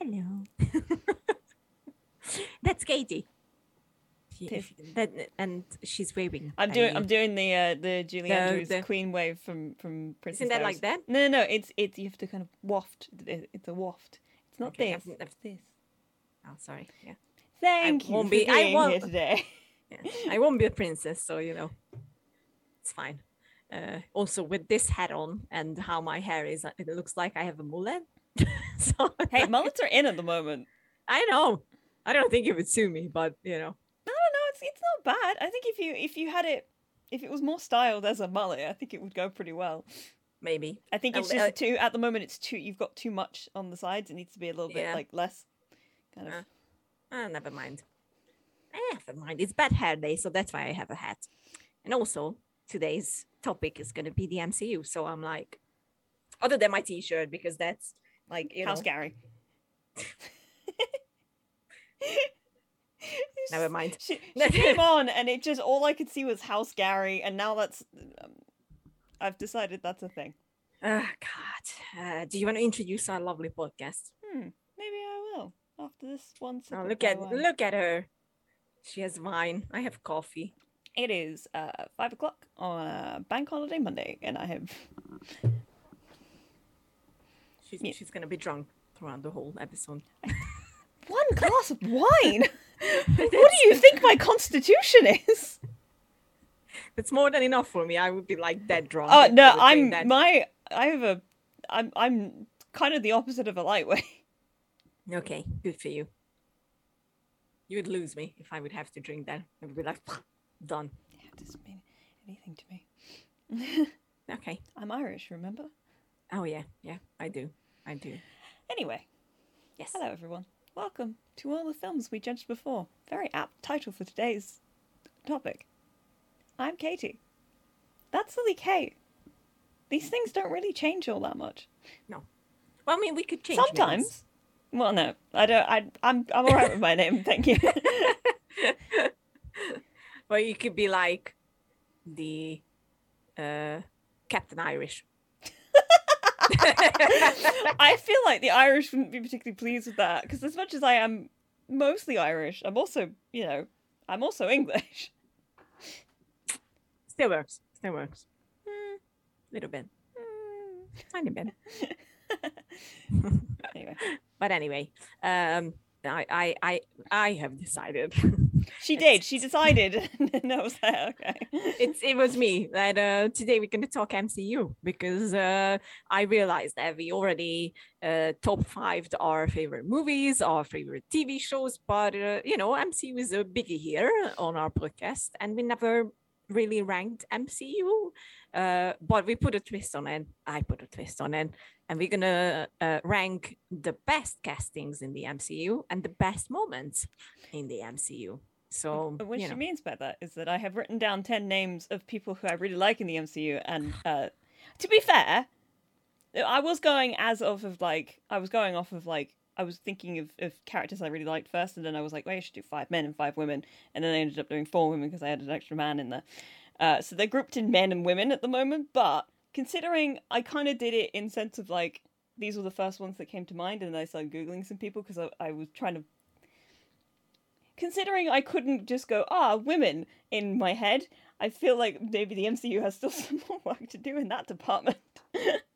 Hello. That's Katie. Tis. that, and she's waving. I'm doing. you. I'm doing the uh, the Julie The- Andrews the- Queen wave from from Princess. Isn't that like that? No, no, no. It's it's you have to kind of waft. it- It's a waft. It's not Okay, this. I've- I've- this. Oh, sorry. Yeah. Thank you won't for be- I won't- here today. yeah. I won't be a princess, so you know, it's fine. Uh, also, with this hat on and how my hair is, it looks like I have a mullet. so hey, mullets are in at the moment. I know. I don't think it would sue me, but you know, No, no, no. It's it's not bad. I think if you if you had it, if it was more styled as a mullet, I think it would go pretty well. maybe. I think it's Oh, just uh, too at the moment. It's too. You've got too much on the sides. It needs to be a little bit Yeah. like less. Kind of. Uh, Ah, never mind. Eh, never mind. It's bad hair day, so that's why I have a hat. And also, today's topic is going to be the MCU. So I'm like, other than my T-shirt, because that's like you House know, Gary. never mind. She, she came on and it just all I could see was House Gary, and now that's um, I've decided that's a thing. Oh God. Uh, do you want to introduce our lovely podcast? Hmm, maybe I will after this one. Oh, look at wine. look at her. She has wine. I have coffee. It is uh, five o'clock on a bank holiday Monday, and I have She's Yeah. she's gonna be drunk throughout the whole episode. one glass of wine. what do you think my constitution is? It's more than enough for me. I would be like dead drunk. Oh no, I would drink I'm that. my I have a I'm I'm kind of the opposite of a lightweight. Okay, good for you. You would lose me if I would have to drink that. I would be like, done. Yeah, It doesn't mean anything to me. Okay. I'm Irish, remember? Oh yeah, yeah, I do. I do. Anyway, Yes. hello everyone. Welcome to all the films we judged before. Very apt title for today's topic. I'm Katie. That's Lily Kate. These things don't really change all that much. No. Well, I mean, we could change names. Sometimes. Well, no, I don't. I, I'm I'm all right with my name, thank you. Well, you could be like the uh, Captain Irish. I feel like the Irish wouldn't be particularly pleased with that because as much as I am mostly Irish, I'm also, you know, I'm also English. Still works. Still works. Little bit. Tiny bit. Anyway, But anyway, um, I, I, I, I have decided. she did. She decided, and I was like, okay. it's it was me that uh, today we're going to talk MCU because uh, I realized that we already uh, top five our favorite movies, our favorite TV shows, but uh, you know MCU is a biggie here on our podcast, and we never really ranked MCU, uh, but we put a twist on it. I put a twist on it, and we're gonna uh, rank the best castings in the MCU and the best moments in the MCU. So what she know. means by that is that I have written down 10 names of people who I really like in the MCU. And uh, to be fair, I was going as of, of like, I was going off of like, I was thinking of, of characters I really liked first, and then I was like, well, I should do five men and five women. And then I ended up doing four women because I had an extra man in there. Uh, so they're grouped in men and women at the moment. But considering I kind of did it in sense of like, these were the first ones that came to mind, and I started Googling some people because I, I was trying to considering I couldn't just go ah women in my head, I feel like maybe the MCU has still some more work to do in that department.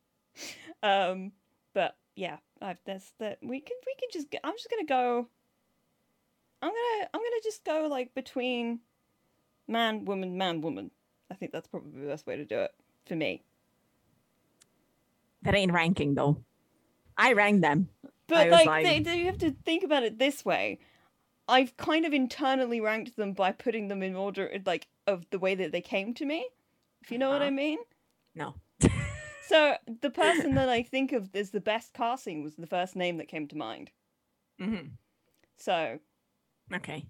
um, but yeah, I've there's that we can we can just I'm just gonna go. I'm gonna I'm gonna just go like between man woman man woman. I think that's probably the best way to do it for me. That ain't ranking though. I ranked them. But like, like- they, they, you have to think about it this way. I've kind of internally ranked them by putting them in order, like of the way that they came to me. If you know what I Uh-huh. mean. No. So the person that I think of as the best casting was the first name that came to mind. hmm So Okay.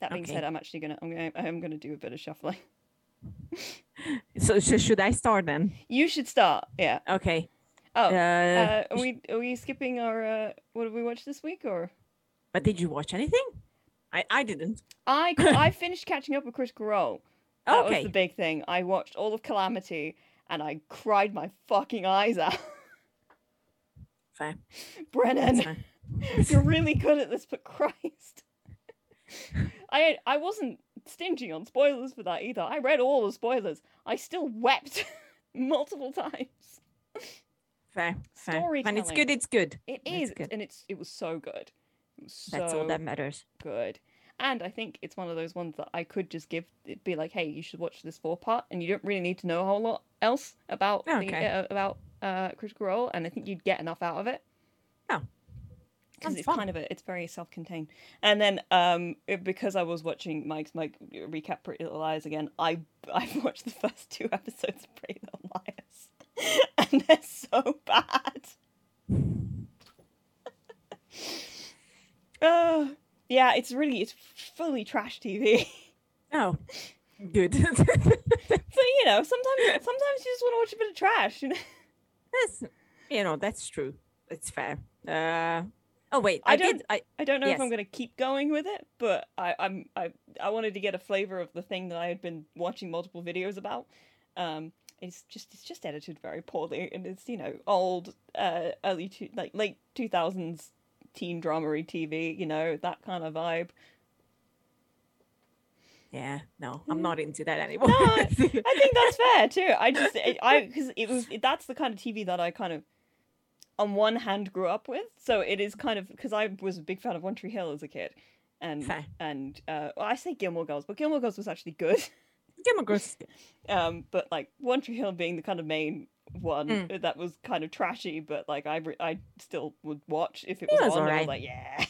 that being Okay. said, I'm actually gonna I'm gonna I'm gonna do a bit of shuffling. So, so should I start then? You should start. Yeah. Okay. Oh. Uh, Uh, are we are we skipping our uh, what did we watch this week or? but did you watch anything? I I didn't. I I finished catching up with Critical Role. That was the big thing. I watched all of Calamity and I cried my fucking eyes out. Fair. Brennan. Fine. You're really good at this, but Christ. I I wasn't stingy on spoilers for that either. I read all the spoilers. I still wept multiple times. Fair, fair. and it's good, it's good. It It's good. and it's it was so good. It was so That's all that matters. good. And I think it's one of those ones that I could just give it be like, hey, you should watch this four part, and you don't really need to know a whole lot else about the, Okay. uh, about uh, Critical Role, and I think you'd get enough out of it. Oh. because it's fun. kind of a, it's very self-contained. And then um, it- because I was watching Mike's Mike recap Pretty Little Liars again, I I watched the first two episodes of Pretty Little Liars, and they're so bad. uh, yeah, it's really it's fully trash TV. Oh, good. so you know, sometimes sometimes you just want to watch a bit of trash. You know? that's, you know, that's true. It's fair. Uh, oh wait, I I, don't- did. I I don't know if I'm going to keep going with it, but I, I'm I I wanted to get a flavor of the thing that I had been watching multiple videos about. Um, it's just it's just edited very poorly, and it's you know old, uh, early two, like late two thousands teen dramery TV, you know that kind of vibe. yeah, no, I'm not into that anymore. No, I think that's fair too. I just I because it was it, that's the kind of TV that I kind of on one hand grew up with, so it is kind of because I was a big fan of One Tree Hill as a kid, and Fair. and uh, well, I say Gilmore Girls, but Gilmore Girls was actually good. Gilmore Girls. um, but like One Tree Hill being the kind of main one Mm. that was kind of trashy, but like I re- I still would watch if it It was, was on. I was like, yeah,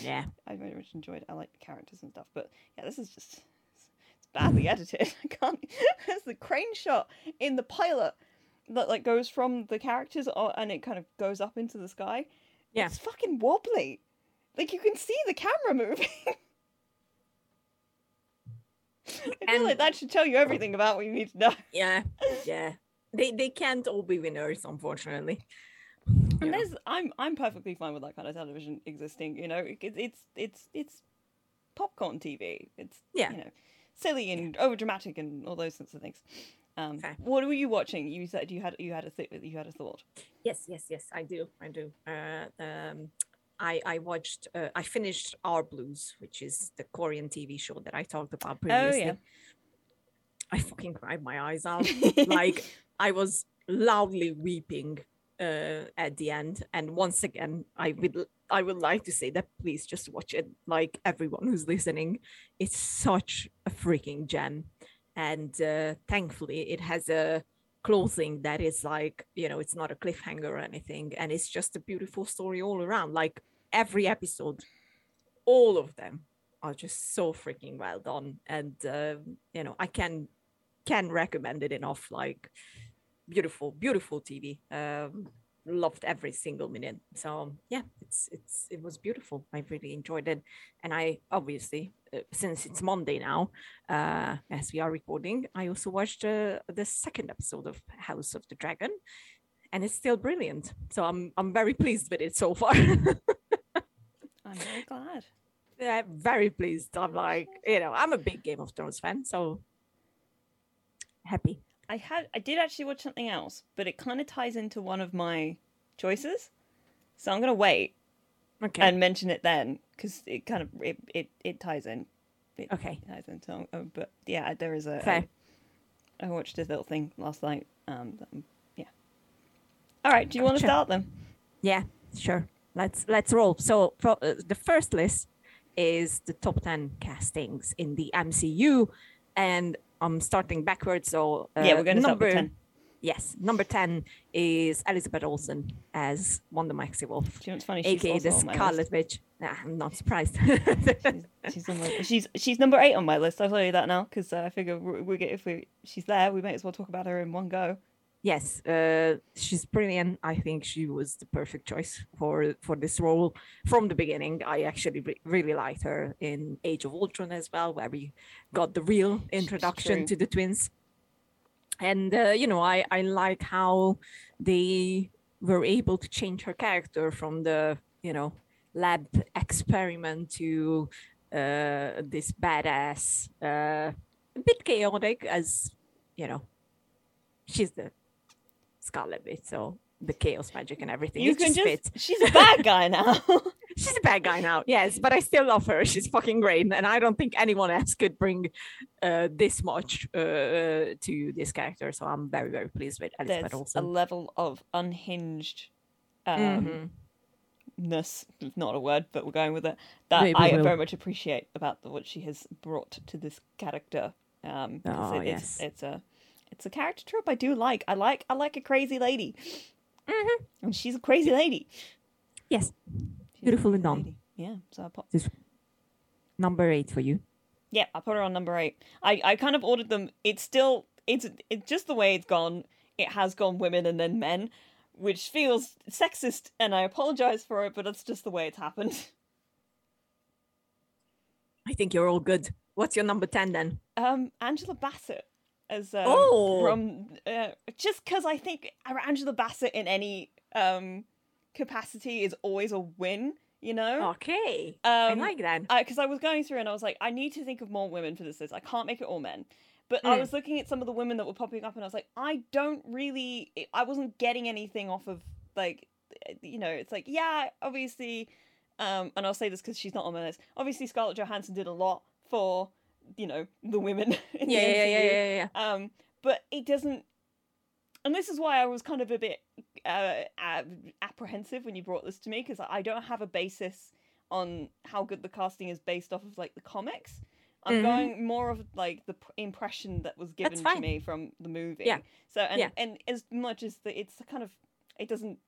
Yeah, I very much enjoyed. it. I like the characters and stuff, but yeah, this is just it's badly edited. I can't. There's the crane shot in the pilot that like goes from the characters and it kind of goes up into the sky. Yeah. it's fucking wobbly. Like you can see the camera moving. I feel And- like that should tell you everything about what you need to know. yeah, yeah. They they can't all be winners, unfortunately. You And know. there's, I'm I'm perfectly fine with that kind of television existing. You know, it, it's it's it's popcorn TV. It's Yeah. you know, silly and over dramatic and all those sorts of things. Um, Fair. what were you watching? You said you had you had a th- you had a thought. Yes, yes, yes. I do. I do. Uh, um, I I watched. Uh, I finished Our Blues, which is the Korean TV show that I talked about previously. Oh yeah. I fucking cried my eyes out. like I was loudly weeping uh, at the end. And once again, I would I would like to say that please just watch it. Like everyone who's listening, it's such a freaking gem. And uh, thankfully, it has a closing that is like you know it's not a cliffhanger or anything, and it's just a beautiful story all around. Like every episode, all of them are just so freaking well done, and um, you know I can can recommend it enough. Like beautiful, beautiful TV. Um, loved every single minute. So yeah, it's it's it was beautiful. I really enjoyed it, and I obviously uh, since it's Monday now, uh, as we are recording, I also watched uh, the second episode of House of the Dragon, and it's still brilliant. So I'm I'm very pleased with it so far. I'm very glad. yeah, very pleased. I'm like, you know, I'm a big Game of Thrones fan, so happy. I had I did actually watch something else, but it kind of ties into one of my choices. So I'm gonna wait Okay. and mention it then because it kind of it, it, it ties in. It okay. ties in. So, uh, but yeah, there is a. Fair. I watched this little thing last night. Um, yeah. All right. Do you want to start them? Yeah, sure. Let's let's roll. So for, uh, the first list is the top 10 castings in the MCU and I'm starting backwards so uh, yeah, we're going to start number with ten. Yes, number 10 is Elizabeth Olsen as Wanda Maximoff, Do you know what's funny? She's aka also the Scarlet. Witch. Nah, I'm not surprised. She's, she's, my, she's she's number eight on my list. I'll tell you that now because uh, I figure we, we get if we she's there, we may as well talk about her in one go. Yes, uh, she's brilliant. I think she was the perfect choice for for this role from the beginning. I actually re- really liked her in Age of Ultron as well, where we got the real introduction to the twins. And uh, you know, I I like how they were able to change her character from the you know lab experiment to uh, this badass, uh, a bit chaotic as you know. She's the Scarlet Witch, so the chaos magic and everything. You it can just just fits. she's a bad guy now. she's a bad guy now. Yes, but I still love her. She's fucking great, and I don't think anyone else could bring uh, this much uh, to this character. So I'm very, very pleased with Elizabeth There's a level of unhinged um, Mhm. ness, not a word, but we're going with it, that Maybe I we'll- very much appreciate about the, what she has brought to this character. Um, Oh, it- it's, yes. it's a it's a character trope I do like. I like I like a crazy lady, Mhm. and she's a crazy lady. Yes, She's Beautiful and dumb. lady. Yeah, so I pop. This number eight for you. Yeah, I put her on number eight. I, I kind of ordered them. It's still it's it's just the way it's gone. It has gone women and then men, which feels sexist, and I apologize for it, but it's just the way it's happened. I think you're all good. What's your number ten then? Um, Angela Bassett as um, Oh. from uh, just because I think Angela Bassett in any um capacity is always a win. You know. Okay, I Um, like that. because I was going through and I was like, I need to think of more women for this list. I can't make it all men. But I Mm. was looking at some of the women that were popping up and I was like, I don't really, I wasn't getting anything off of like, you know, it's like, yeah, obviously, um, and I'll say this because she's not on my list. Obviously, Scarlett Johansson did a lot for, you know, the women. Yeah, the yeah, yeah, yeah, yeah. Um, but it doesn't, and this is why I was kind of a bit uh, apprehensive when you brought this to me because I don't have a basis on how good the casting is based off of like the comics. I'm Mhm. going more of like the p- impression that was given to me from the movie. Yeah. So and Yeah. and as much as the, it's kind of it doesn't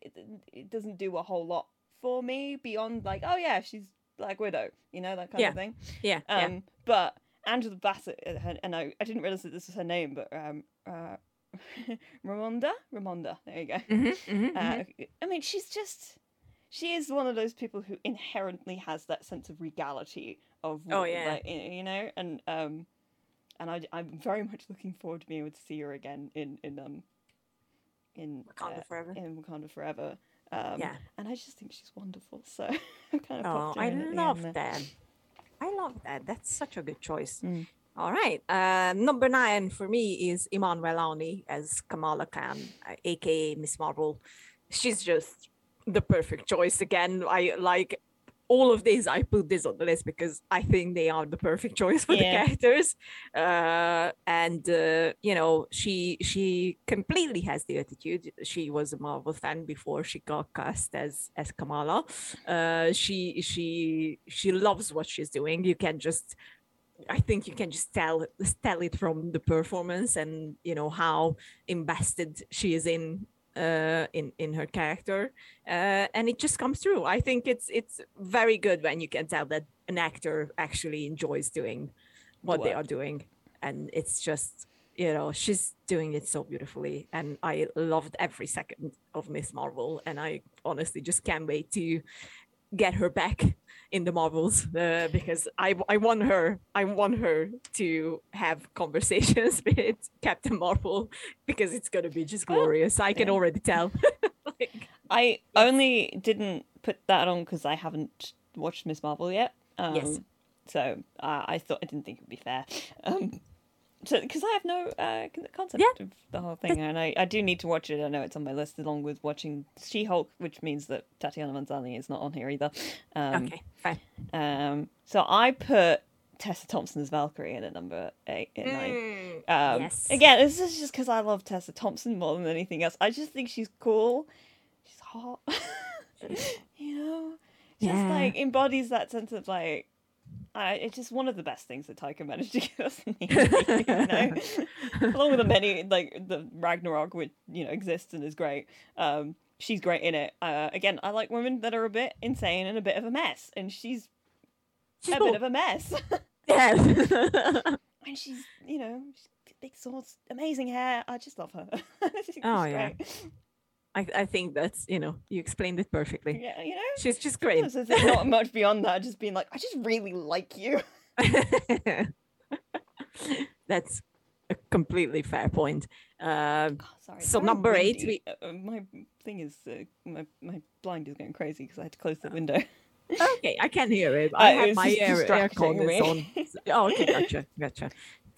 it, it doesn't do a whole lot for me beyond like oh yeah she's Black Widow you know that kind Yeah. of thing. Yeah, yeah. Um, but Angela Bassett, uh, her- and I, I didn't realize that this was her name, but um, uh, Ramonda, Ramonda. There you go. Mhm, mhm, mhm. Uh, I mean, she's just, she is one of those people who inherently has that sense of regality of, Oh, yeah. like, you know, and um, and I, I'm very much looking forward to being able to see her again in in um, in Wakanda uh, Forever. in Wakanda Forever. Um, Yeah. and I just think she's wonderful. So I kind of Oh, I the love there. that. I love that. That's such a good choice. Mm. All right. Uh, number nine for me is Iman Vellani as Kamala Khan, uh, aka Miss Marvel. She's just the perfect choice. Again, I like all of these. I put this on the list because I think they are the perfect choice for Yeah. the characters. Uh, and uh, you know, she she completely has the attitude. She was a Marvel fan before she got cast as as Kamala. Uh, she she she loves what she's doing. You can just I think you can just tell tell it from the performance and you know how invested she is in uh in in her character. Uh and it just comes through. I think it's it's very good when you can tell that an actor actually enjoys doing what they are doing. And it's just you know she's doing it so beautifully. And i loved every second of miss marvel. And i honestly just can't wait to get her back in the Marvels uh, because I, I want her I want her to have conversations with Captain Marvel because it's gonna be just Oh, glorious. I can yeah. already tell. like, I only didn't put that on because I haven't watched Miss Marvel yet. Um, Yes. So uh, I thought I didn't think it would be fair. Um, so because I have no uh, concept Yeah. of the whole thing, and I, I do need to watch it. I know it's on my list along with watching She Hulk, which means that Tatiana Maslany is not on here either. Um, okay, fine. Um, so I put Tessa Thompson as Valkyrie in at number eight, at. Mm, Um, yes. Again, this is just because I love Tessa Thompson more than anything else. I just think she's cool. She's hot. you know, just Yeah. like embodies that sense of like. I, it's just one of the best things that Taika managed to give us in the you know? along with the many like the Ragnarok, which you know exists and is great. Um, she's great in it. Uh, again, I like women that are a bit insane and a bit of a mess, and she's She's a bit of a mess. yes. and she's you know she's big swords amazing hair i just love her She's Oh, yeah. great. I, I think that's you know you explained it perfectly. yeah you know She's just great. there's not much beyond that just being like i just really like you that's a completely fair point. Uh, God, sorry So number eight, windy. Uh, uh, my thing is uh, my, my blind is going crazy because i had to close the window okay, I can hear it. Uh, I it have my air, aircon is on. Oh, okay, gotcha, gotcha.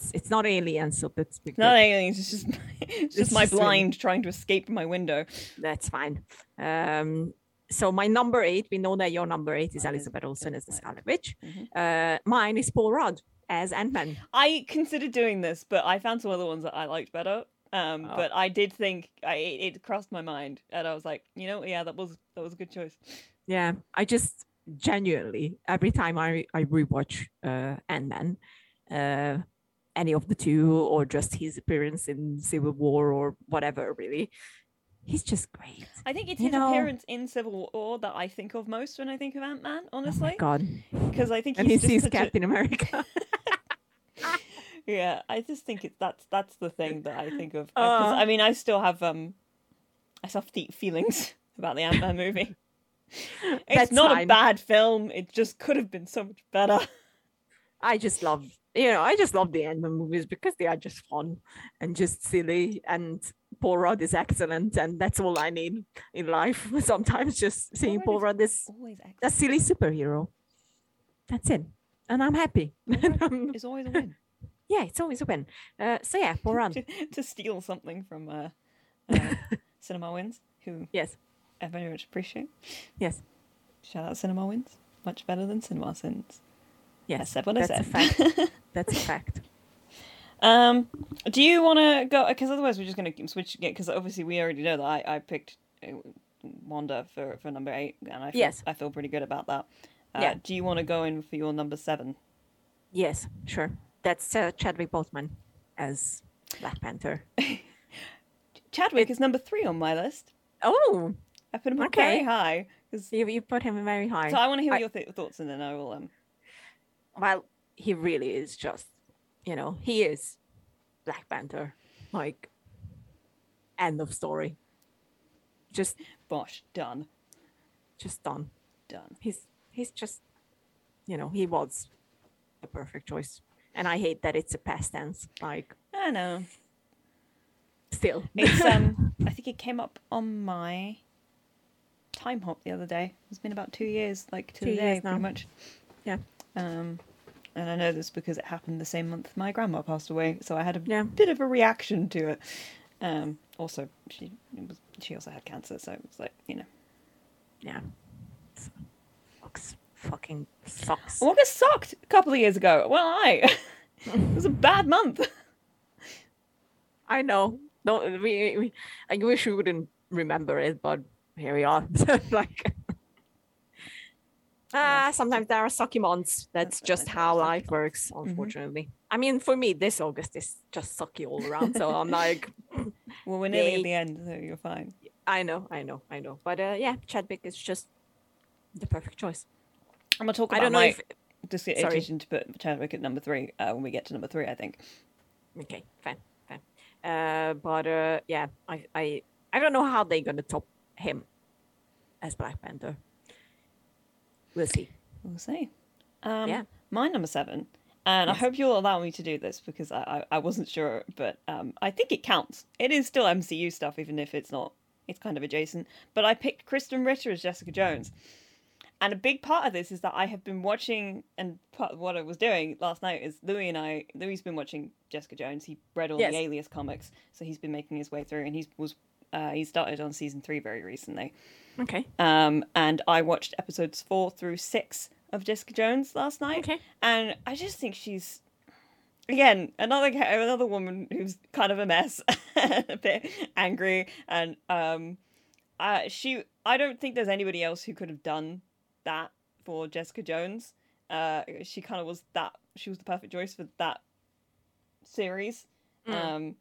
It's, it's not alien, so that's big. not aliens it's just it's just It's my just blind trying to escape my window That's fine. Um, so my number eight, we know that your number eight is Elizabeth Olsen as the. Scarlet Witch. Mhm. Uh, mine is Paul Rudd as Ant Man. I considered doing this, but I found some other ones that I liked better. Um, Oh. but I did think I, it, it crossed my mind, and I was like, you know, yeah, that was that was a good choice. Yeah, I just genuinely every time I I rewatch uh, Ant Man, uh, any of the two or just his appearance in Civil War or whatever, really, he's just great. I think it's You his know- appearance in Civil War that I think of most when I think of Ant Man, Oh honestly, God, because I think and he just sees such a- Captain America. Yeah, I just think it, that's that's the thing that I think of. Uh. I mean, I still have um, I still have deep feelings about the Ant Man movie. It's not a bad film. It just could have been so much better. I just love, you know, I just love the Ant Man movies because they are just fun and just silly. And Paul Rudd is excellent, and that's all I need in life. Sometimes just seeing Paul is Rudd is a silly superhero. That's it, and I'm happy. It's always a win. yeah, it's always a win. Uh, so yeah, Paul Rudd. to, to steal something from uh, uh, Cinema Wins, who Yes, I very much appreciate. yes, Shout out Cinema Wins. Much better than Cinema Sins. I yes. said what I That's a said. fact. That's a fact. Um, do you want to go? Because otherwise, we're just going to switch again. Because obviously, we already know that I, I picked uh, Wanda for, for number eight, and I feel, Yes. I feel pretty good about that. Uh, Yeah. Do you want to go in for your number seven? Yes, sure. That's uh, Chadwick Boseman as Black Panther. Chadwick is number three on my list. Oh, I put him Okay. very high. 'cause- you, you put him very high. so I want to hear I- your th- thoughts, and then I will. Um, well, he really is just, you know, he is Black Panther. Like, end of story. Just, Bosh, done, just done. done. He's, he's just, you know, he was the perfect choice. And I hate that it's a past tense. Like, I know. still. It's um. I think it came up on my time hop the other day. It's been about two years, like to Two the day, years now. pretty much. Yeah. Um, and I know this because it happened the same month my grandma passed away, so I had a Yeah. bit of a reaction to it. Um, also, she it was she also had cancer, so it was like you know. yeah. Sucks. Fucking sucks. August sucked a couple of years ago. Well, I it was a bad month. I know. Don't we, we I wish we wouldn't remember it, but here we are. like ah, sometimes there are sucky months. That's just how there are sucky life works, unfortunately. I mean, for me, this August is just sucky all around. So I'm like, Well, we're nearly at the end, so you're fine. I know, I know, I know. But uh, yeah, Chadwick is just the perfect choice. I'm gonna talk about I don't know my if sorry. decision to put Chadwick at number three uh, when we get to number three. I think. Okay, fine, fine. Uh, but uh, yeah, I, I, I don't know how they're gonna top him as Black Panther. We'll see. We'll see. Um, Yeah. My number seven, and I hope you'll allow me to do this because I, I, I wasn't sure, but um, I think it counts. It is still MCU stuff, even if it's not. It's kind of adjacent. But I picked Krysten Ritter as Jessica Jones. And a big part of this is that I have been watching, and part of what I was doing last night is Louis and I. Louis's been watching Jessica Jones. He read all Yes. the Alias comics, so he's been making his way through, and he was uh, he started on season three very recently. Okay. Um, and I watched episodes four through six of Jessica Jones last night, Okay. and I just think she's again another another woman who's kind of a mess, a bit angry, and um, uh, she I don't think there's anybody else who could have done that for Jessica Jones. Uh, she kind of was that she was the perfect choice for that series. Mm. Um,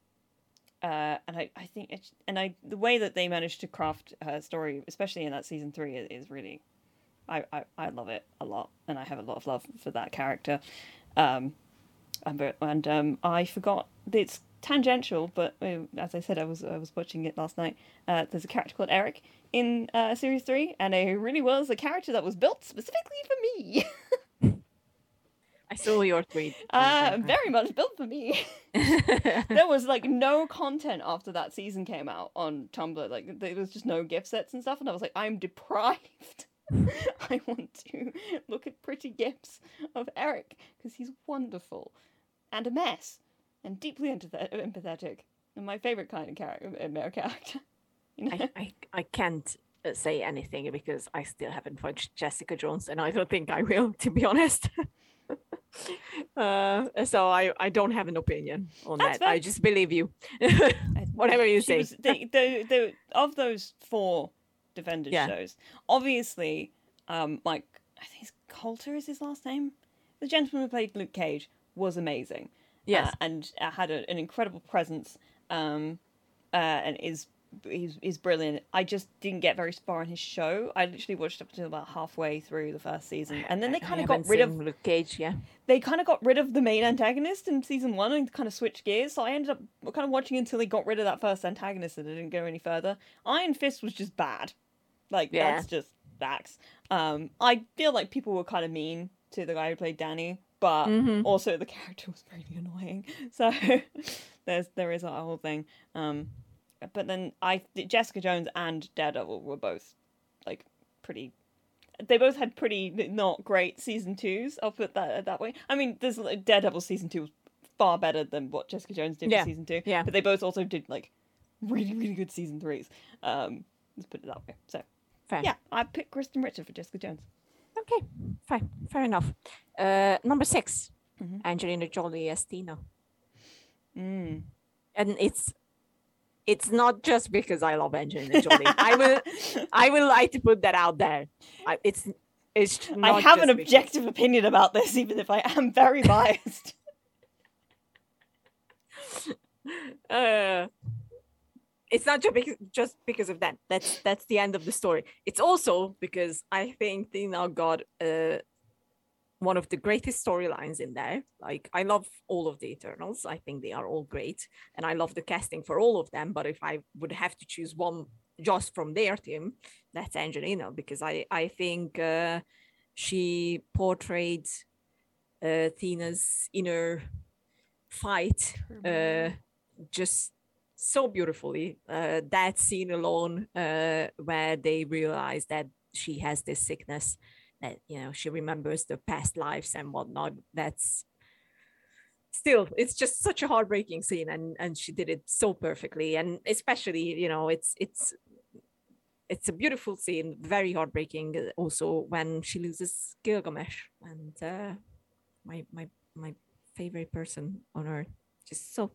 uh, and I, I think and I the way that they managed to craft her story, especially in that season three, is, really, I, I I love it a lot, and I have a lot of love for that character. Um, and and um, I forgot it's tangential, but as I said, I was I was watching it last night. Uh, there's a character called Eric in uh, series three, and it really was a character that was built specifically for me. I saw your tweet. uh, very much built for me. there was like no content after that season came out on Tumblr. Like there was just no gift sets and stuff, and I was like, I'm deprived. I want to look at pretty gifs of Eric because he's wonderful and a mess and deeply empathet- empathetic and my favorite kind of character, male character. You know? I, I, I can't uh, say anything because I still haven't watched Jessica Jones, and I don't think I will, to be honest. uh, so I I don't have an opinion on That's that. I just believe you. Whatever you she say. was- the, the, the, of those four Defenders Yeah. shows, obviously, um, Mike, I think it's Colter is his last name. The gentleman who played Luke Cage was amazing. Yes. uh, and uh, had a, an incredible presence. Um, uh, and is is is brilliant. I just didn't get very far in his show. I literally watched up until about halfway through the first season, and then they kind of got rid of Luke Cage. Yeah. they kind of got rid of the main antagonist in season one and kind of switched gears. So I ended up kind of watching until they got rid of that first antagonist and it didn't go any further. Iron Fist was just bad. Like Yeah. that's just facts. Um, I feel like people were kind of mean to the guy who played Danny, but Mhm. also the character was pretty annoying. So there's there is that whole thing. Um, but then I Jessica Jones and Daredevil were both like pretty they both had pretty not great season twos. I'll put that that way. I mean, there's Daredevil season two was far better than what Jessica Jones did Yeah, for season two. yeah. but they both also did like really really good season threes. Um, let's put it that way. So Fair. yeah, I picked Krysten Ritter for Jessica Jones. Okay. Fine. Fair enough. Uh, number 6 Mhm. Angelina Jolie as Thena, Mm. and it's it's not just because I love Angelina Jolie. I will I will like to put that out there. I, it's it's. I have an because- objective opinion about this, even if I am very biased. uh, it's not just because, just because of that. That's that's the end of the story. It's also because I think they now got uh, one of the greatest storylines in there. Like I love all of the Eternals. I think they are all great, and I love the casting for all of them. But if I would have to choose one just from their team, that's Angelina because I I think uh, she portrayed uh, Thena's inner fight uh, just so beautifully. Uh, that scene alone, uh, where they realize that she has this sickness, that you know she remembers the past lives and whatnot. That's still, it's just such a heartbreaking scene, and and she did it so perfectly, and especially you know it's it's. It's a beautiful scene, very heartbreaking. uh, Also, when she loses Gilgamesh, and uh, my my my favorite person on earth, just so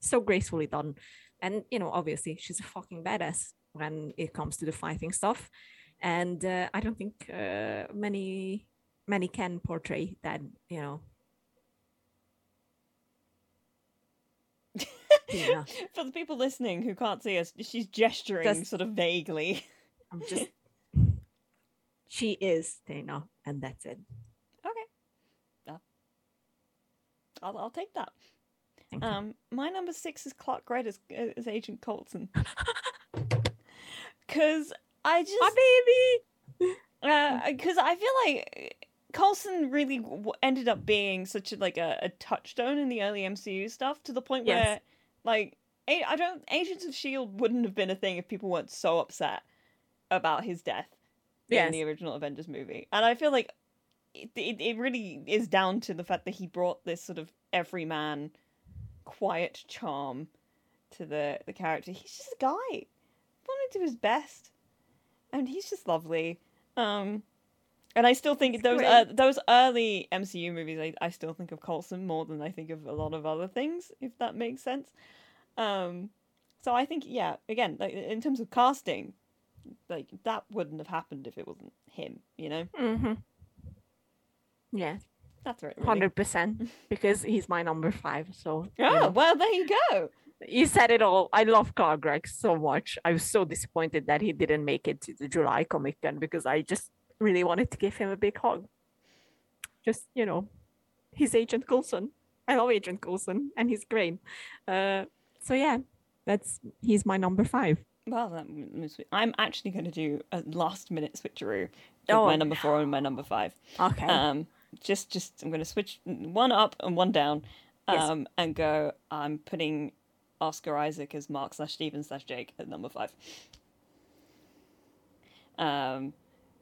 so gracefully done. And you know, obviously, she's a fucking badass when it comes to the fighting stuff. And uh, I don't think uh, many many can portray that. You know, Thena. For the people listening who can't see us, she's gesturing Just- sort of vaguely. I'm just. She is Thena, and that's it. Okay. Uh, I'll, I'll take that. Um, my number six is Clark Gregg as, as Agent Coulson. Because I just My baby. Uh, because I feel like Coulson really w- ended up being such a, like a, a touchstone in the early MCU stuff to the point Yes. where like A- I don't Agents of Shield wouldn't have been a thing if people weren't so upset about his death Yes. in the original Avengers movie, and I feel like it, it it really is down to the fact that he brought this sort of everyman, quiet charm to the the character. He's just a guy, wanted to do his best, and he's just lovely. Um, and I still think those uh, those early MCU movies, I, I still think of Coulson more than I think of a lot of other things, if that makes sense. Um, so I think yeah, again, like in terms of casting, like that wouldn't have happened if it wasn't him. You know, Mm-hmm. Yeah, that's right. Really. hundred percent. Because he's my number five. So you Oh know. well, there you go. You said it all. I love Clark Gregg so much. I was so disappointed that he didn't make it to the July Comic Con because I just really wanted to give him a big hug. Just you know, he's Agent Coulson. I love Agent Coulson, and he's great. Uh, so yeah, that's he's my number five. Well, I'm actually going to do a last minute switcheroo with Oh. my number four and my number five. Okay. Um, just, just I'm going to switch one up and one down, Yes. um, and go. I'm putting Oscar Isaac as Mark slash Steven slash Jake at number five. Um,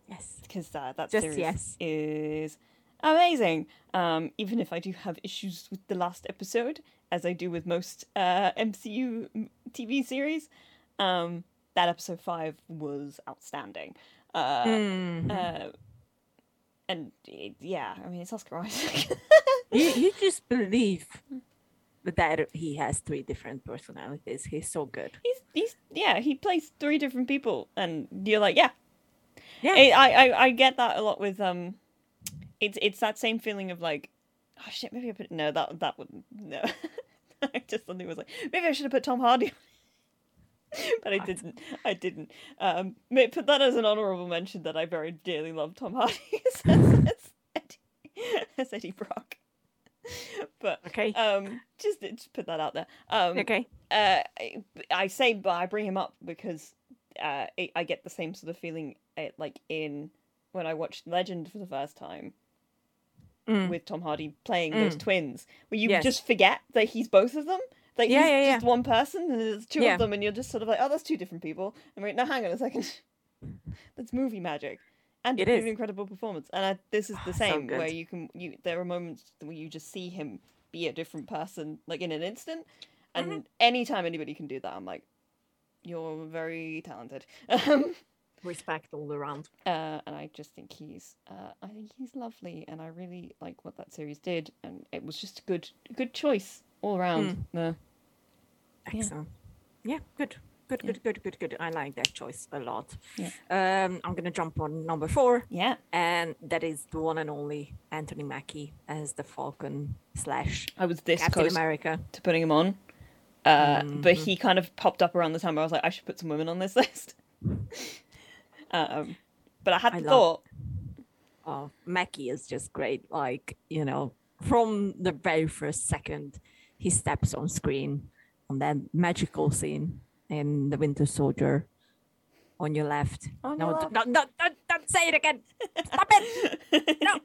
yes. because that that Just series yes. is amazing. Um, even if I do have issues with the last episode, as I do with most uh, MCU TV series, um, that episode five was outstanding. Uh, Mhm. uh, and it, yeah, I mean it's Oscar Isaac. you, you just believe that he has three different personalities. He's so good. he's he's yeah, he plays three different people, and you're like, yeah, Yeah. I I I- I get that a lot with um, it's it's that same feeling of like, oh shit, maybe I put no that that wouldn't no. I just suddenly was like, maybe I should have put Tom Hardy. But I didn't. I didn't. Um, put that as an honorable mention that I very dearly love Tom Hardy as, as, Eddie, as Eddie Brock. But Okay. um, just just put that out there. Um, okay. uh, I, I say, but I bring him up because uh, I, I get the same sort of feeling uh, like in when I watched Legend for the first time Mm. with Tom Hardy playing those Mm. twins, where you Yes. just forget that he's both of them. That Yeah, he's yeah, just one person and there's two Yeah. of them, and you're just sort of like, oh, that's two different people. And wait, no, hang on a second, that's movie magic. And it's an incredible performance, and I, this is the So same where you can you there are moments where you just see him be a different person like in an instant, and Mm-hmm. anytime anybody can do that, I'm like, you're very talented. Respect all around. uh, and I just think he's, uh, I think he's lovely, and I really like what that series did, and it was just a good, good choice all around. Hmm. Uh, Yeah. Yeah, good. Good, Yeah. good, good, good, good. I like that choice a lot. Yeah. Um, I'm gonna jump on number four, yeah, and that is the one and only Anthony Mackie as the Falcon slash I was this Captain close America. to putting him on, uh, but Mhm. he kind of popped up around the time where I was like, I should put some women on this list. um, but I had I the love- thought. Oh, Mackie is just great. Like you know, from the very first second he steps on screen on that magical scene in The Winter Soldier. On your left. On no, your d- no, no, don't, don't say it again. Stop it. No.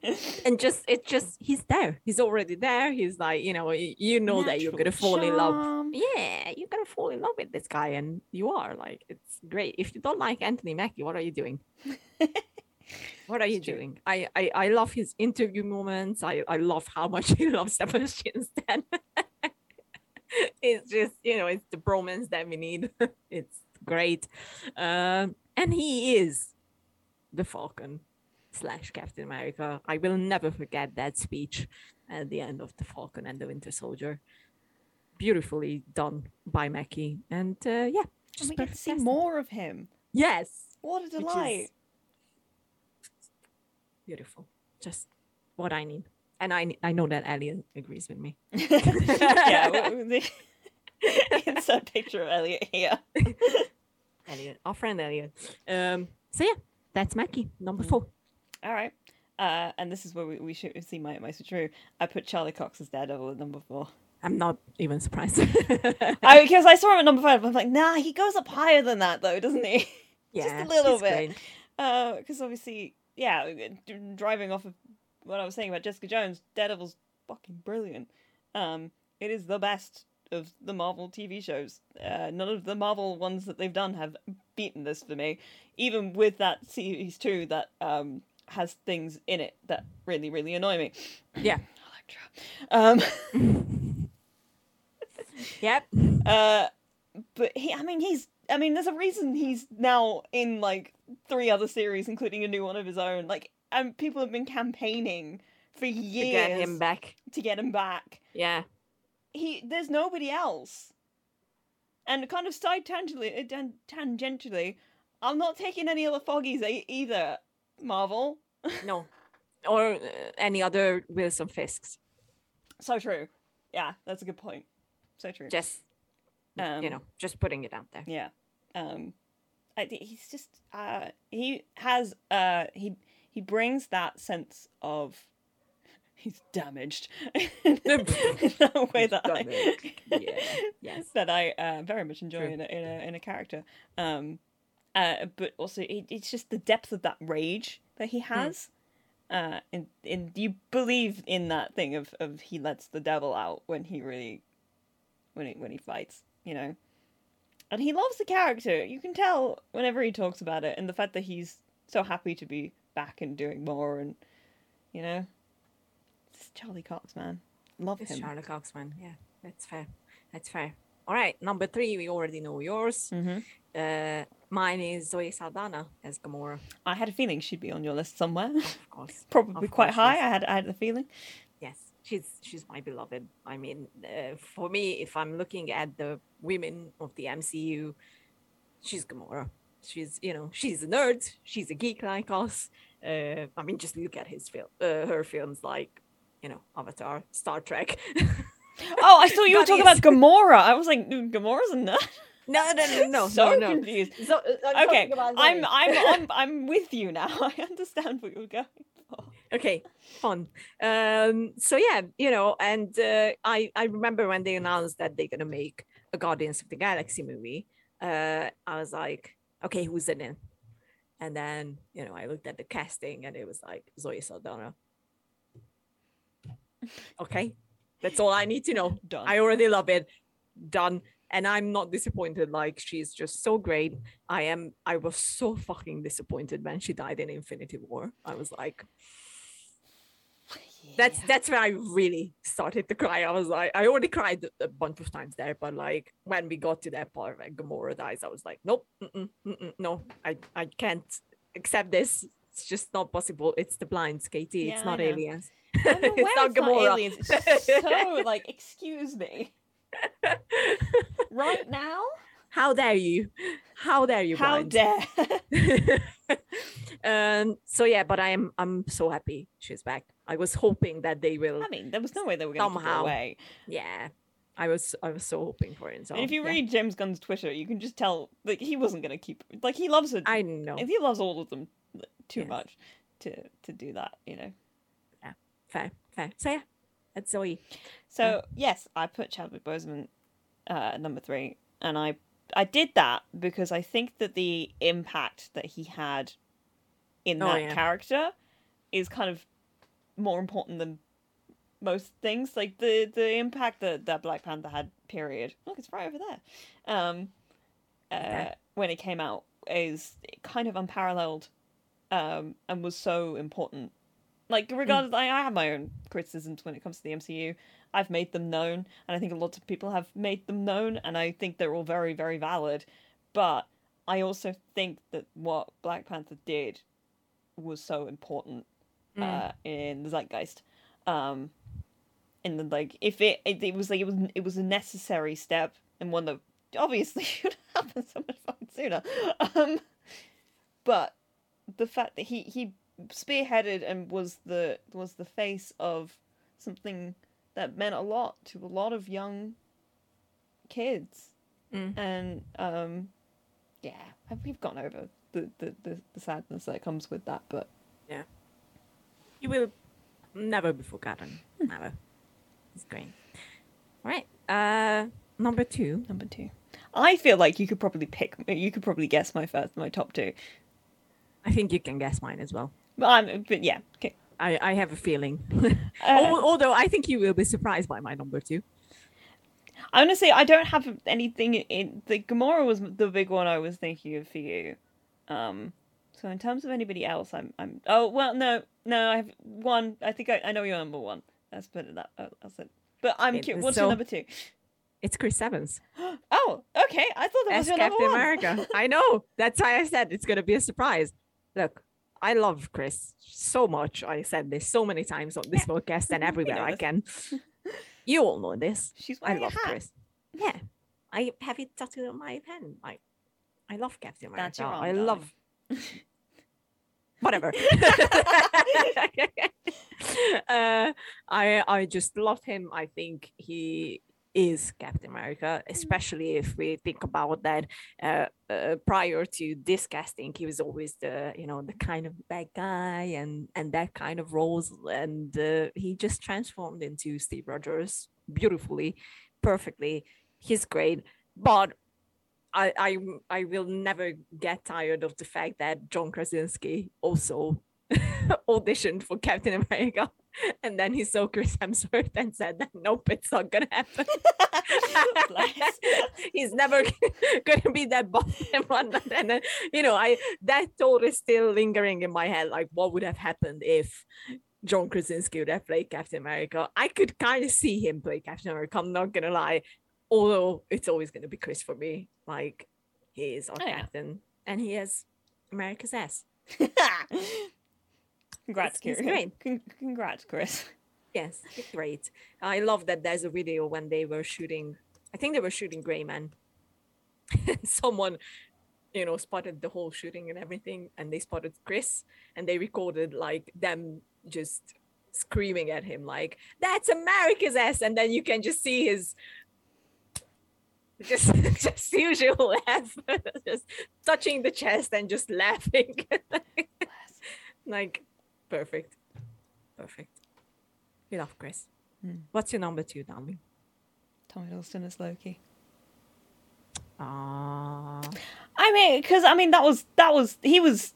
and just it just he's there he's already there he's like you know you know that you're gonna Natural fall in love yeah you're gonna fall in love with this guy and you are like it's great if you don't like anthony mackie what are you doing what are you It's true. doing I, I i love his interview moments i i love how much he loves sebastian stan it's just you know it's the bromance that we need it's great um and he is the falcon slash Captain America. I will never forget that speech at the end of the Falcon and the Winter Soldier. Beautifully done by Mackie, and uh, yeah, And just we get to see more of him. Yes, What a delight! beautiful. Just what I need, and I I know that Elliot agrees with me. yeah, the- insert picture of Elliot here. Elliot, our friend Elliot. Um, so yeah, that's Mackie number Mm. four. All right. Uh, and this is where we, we should see my my true. I put Charlie Cox as Daredevil at number four. I'm not even surprised. I because I saw him at number five. I'm like, nah, he goes up higher than that though, doesn't he? yeah, just a little bit. Because obviously, yeah, driving off of what I was saying about Jessica Jones, Daredevil's fucking brilliant. Um, it is the best of the Marvel TV shows. Uh, none of the Marvel ones that they've done have beaten this for me. Even with that series two that um has things in it that really really annoy me. Yeah. Elektra. Um. Yep. Uh, but he, I mean, he's, I mean, there's a reason he's now in like three other series, including a new one of his own. Like, and people have been campaigning for years To get him back. to get him back. Yeah. He, there's nobody else. And kind of side tangentially, uh, tangentially, I'm not taking any other foggies e- either. Marvel, No. Or uh, any other Wilson Fisks. so true. Yeah, that's a good point. So true. Just, Um, you know, just putting it out there. Yeah. Um I he's just uh he has uh he he brings that sense of he's damaged in a way that I, yeah, yes. that I uh, very much enjoy True. in a, in a in a character. Um uh but also it, it's just the depth of that rage that he has. Uh and, and you believe in that thing of, of he lets the devil out when he really when he when he fights, you know. And he loves the character. You can tell whenever he talks about it, and the fact that he's so happy to be back and doing more, and you know, it's Charlie Cox, man, love It's him. Charlie Coxman. Yeah, that's fair. That's fair. All right, number three, we already know yours. Mm-hmm. Uh, Mine is Zoe Saldana as Gamora. I had a feeling she'd be on your list somewhere. Of course. Probably Of quite course, high. yes. I had I had the feeling. Yes, she's she's my beloved. I mean, uh, for me, if I'm looking at the women of the MCU, she's Gamora. She's you know she's a nerd. She's a geek like us. Uh, I mean, just look at his film, uh, her films like you know Avatar, Star Trek. Oh, I thought you were That talking about is- Gamora. I was like, "Mm, Gamora's a nerd. no, no, no, no, so no, no. confused. So, uh, I'm Okay, about I'm I'm I'm with you now. I understand what you're going for. okay fun um so yeah you know and uh, i i remember when they announced that they're gonna make a guardians of the galaxy movie uh i was like okay who's in it and then you know i looked at the casting and it was like zoe saldana. Okay. That's all i need to know. Done. i already love it. Done. And i'm not disappointed. Like she's just so great. I am i was so fucking disappointed when she died in infinity war. I was like that's that's where I really started to cry. I was like, I already cried a- bunch of times there, but like when we got to that part where Gamora dies, I was like, nope, mm-mm, mm-mm, no, I I can't accept this. It's just not possible. It's the blinds, Katie. Yeah, it's not aliens. I'm it's not it's not Gamora. aliens. It's just so like, excuse me. Right now? How dare you? How dare you? How Blind? dare? um. So yeah, but I am I'm so happy she's back. I was hoping that they will. I mean, there was no way they were going to her Somehow. away. Yeah, I was I was so hoping for it. So and if you yeah. read James Gunn's Twitter, you can just tell like he wasn't going to keep like he loves it. I know. He loves all of them too Yes. much to to do that, you know. Fair, fair. So yeah, that's Zoe. So yes, I put Chadwick Boseman uh, at number three, and I I did that because I think that the impact that he had in Oh, that yeah. character is kind of more important than most things. Like the the impact that that Black Panther had. Period. Look, it's right over there. Um, uh, Okay. when it came out is kind of unparalleled, um, and was so important. Like regardless, I, I have my own criticisms when it comes to the MCU. I've made them known, and I think lots of people have made them known, and I think they're all very, very valid. But I also think that what Black Panther did was so important Mm. uh, in the zeitgeist. Um, in the like, if it, it it was like it was it was a necessary step and one that obviously should happen so much fucking sooner. Um, but the fact that he he spearheaded and was the was the face of something that meant a lot to a lot of young kids Mm. and um yeah we've gone over the, the the the sadness that comes with that but You will never be forgotten. Never. It's great. All right. Uh, number two. number two i feel like you could probably pick you could probably guess my first my top two I think you can guess mine as well. but i'm but yeah okay I, I have a feeling. Uh, Although I think you will be surprised by my number two. I want to say I don't have anything in the Gamora was the big one I was thinking of for you. Um, so in terms of anybody else, I'm I'm oh well no no I have one I think I, I know you're number one. Let's put it that uh, that's it. But I'm Okay, curious. What's so- your number two? It's Chris Evans Oh, okay. I thought that was as your number Captain one. America. I know. That's why I said it's going to be a surprise. Look, I love Chris so much. I said this so many times on this podcast and everywhere I can. You all know this. She's I love. Chris. Yeah, I have it tattooed on my pen. I, I love Captain America. That's your arm, I darling. love. Whatever. uh, I I just love him. I think he is Captain America, especially if we think about that. Uh, uh, prior to this casting, he was always the you know the kind of bad guy and and that kind of roles, and uh, he just transformed into Steve Rogers beautifully, perfectly. He's great, but I I I will never get tired of the fact that John Krasinski also auditioned for Captain America, and then he saw Chris Hemsworth and said that nope, it's not gonna happen. He's never gonna be that bottom one. And then you know, I that thought is still lingering in my head. Like, what would have happened if John Krasinski would have played Captain America? I could kind of see him play Captain America. I'm not gonna lie. Although it's always gonna be Chris for me. Like he is our Oh, yeah. captain. and he has America's ass. congrats, he's great. Con- congrats, Chris. Yes, great. I love that there's a video when they were shooting. I think they were shooting Gray Man. Someone, you know, spotted the whole shooting and everything, and they spotted Chris, and they recorded like them just screaming at him, like "That's America's ass!" And then you can just see his just just usual laugh, just touching the chest and just laughing, like perfect, perfect. We love Chris. Hmm. What's your number two, darling? Tommy Hiddleston as Loki. Ah, I mean, because I mean that was that was he was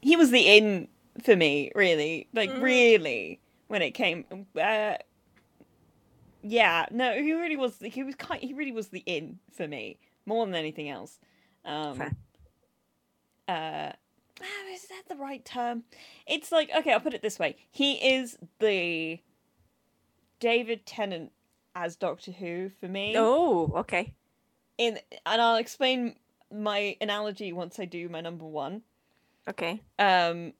he was the in for me, really, like Mhm. really when it came. Uh, yeah, no, he really was. He was kind. He really was the in for me more than anything else. Um, Fair. uh, ah, is that the right term? It's like okay, I'll put it this way: he is the David Tennant as Doctor Who for me oh, okay. in and I'll explain my analogy once I do my number one. Okay. Um,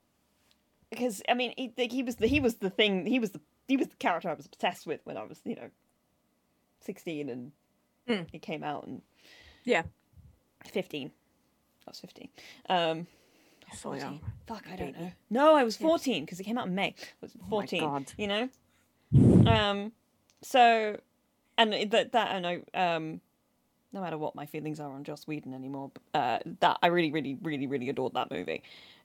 because I mean, he, he was the he was the thing he was the he was the character I was obsessed with when I was you know sixteen and Mm. it came out and Yeah. fifteen. I was fifteen. Um, So young. 14. Fuck, I don't know. No, I was fourteen because it came out in May. I was Oh fourteen. God. You know. Um. So, and that that I know. Um. No matter what my feelings are on Joss Whedon anymore, uh, that I really, really, really, really adored that movie.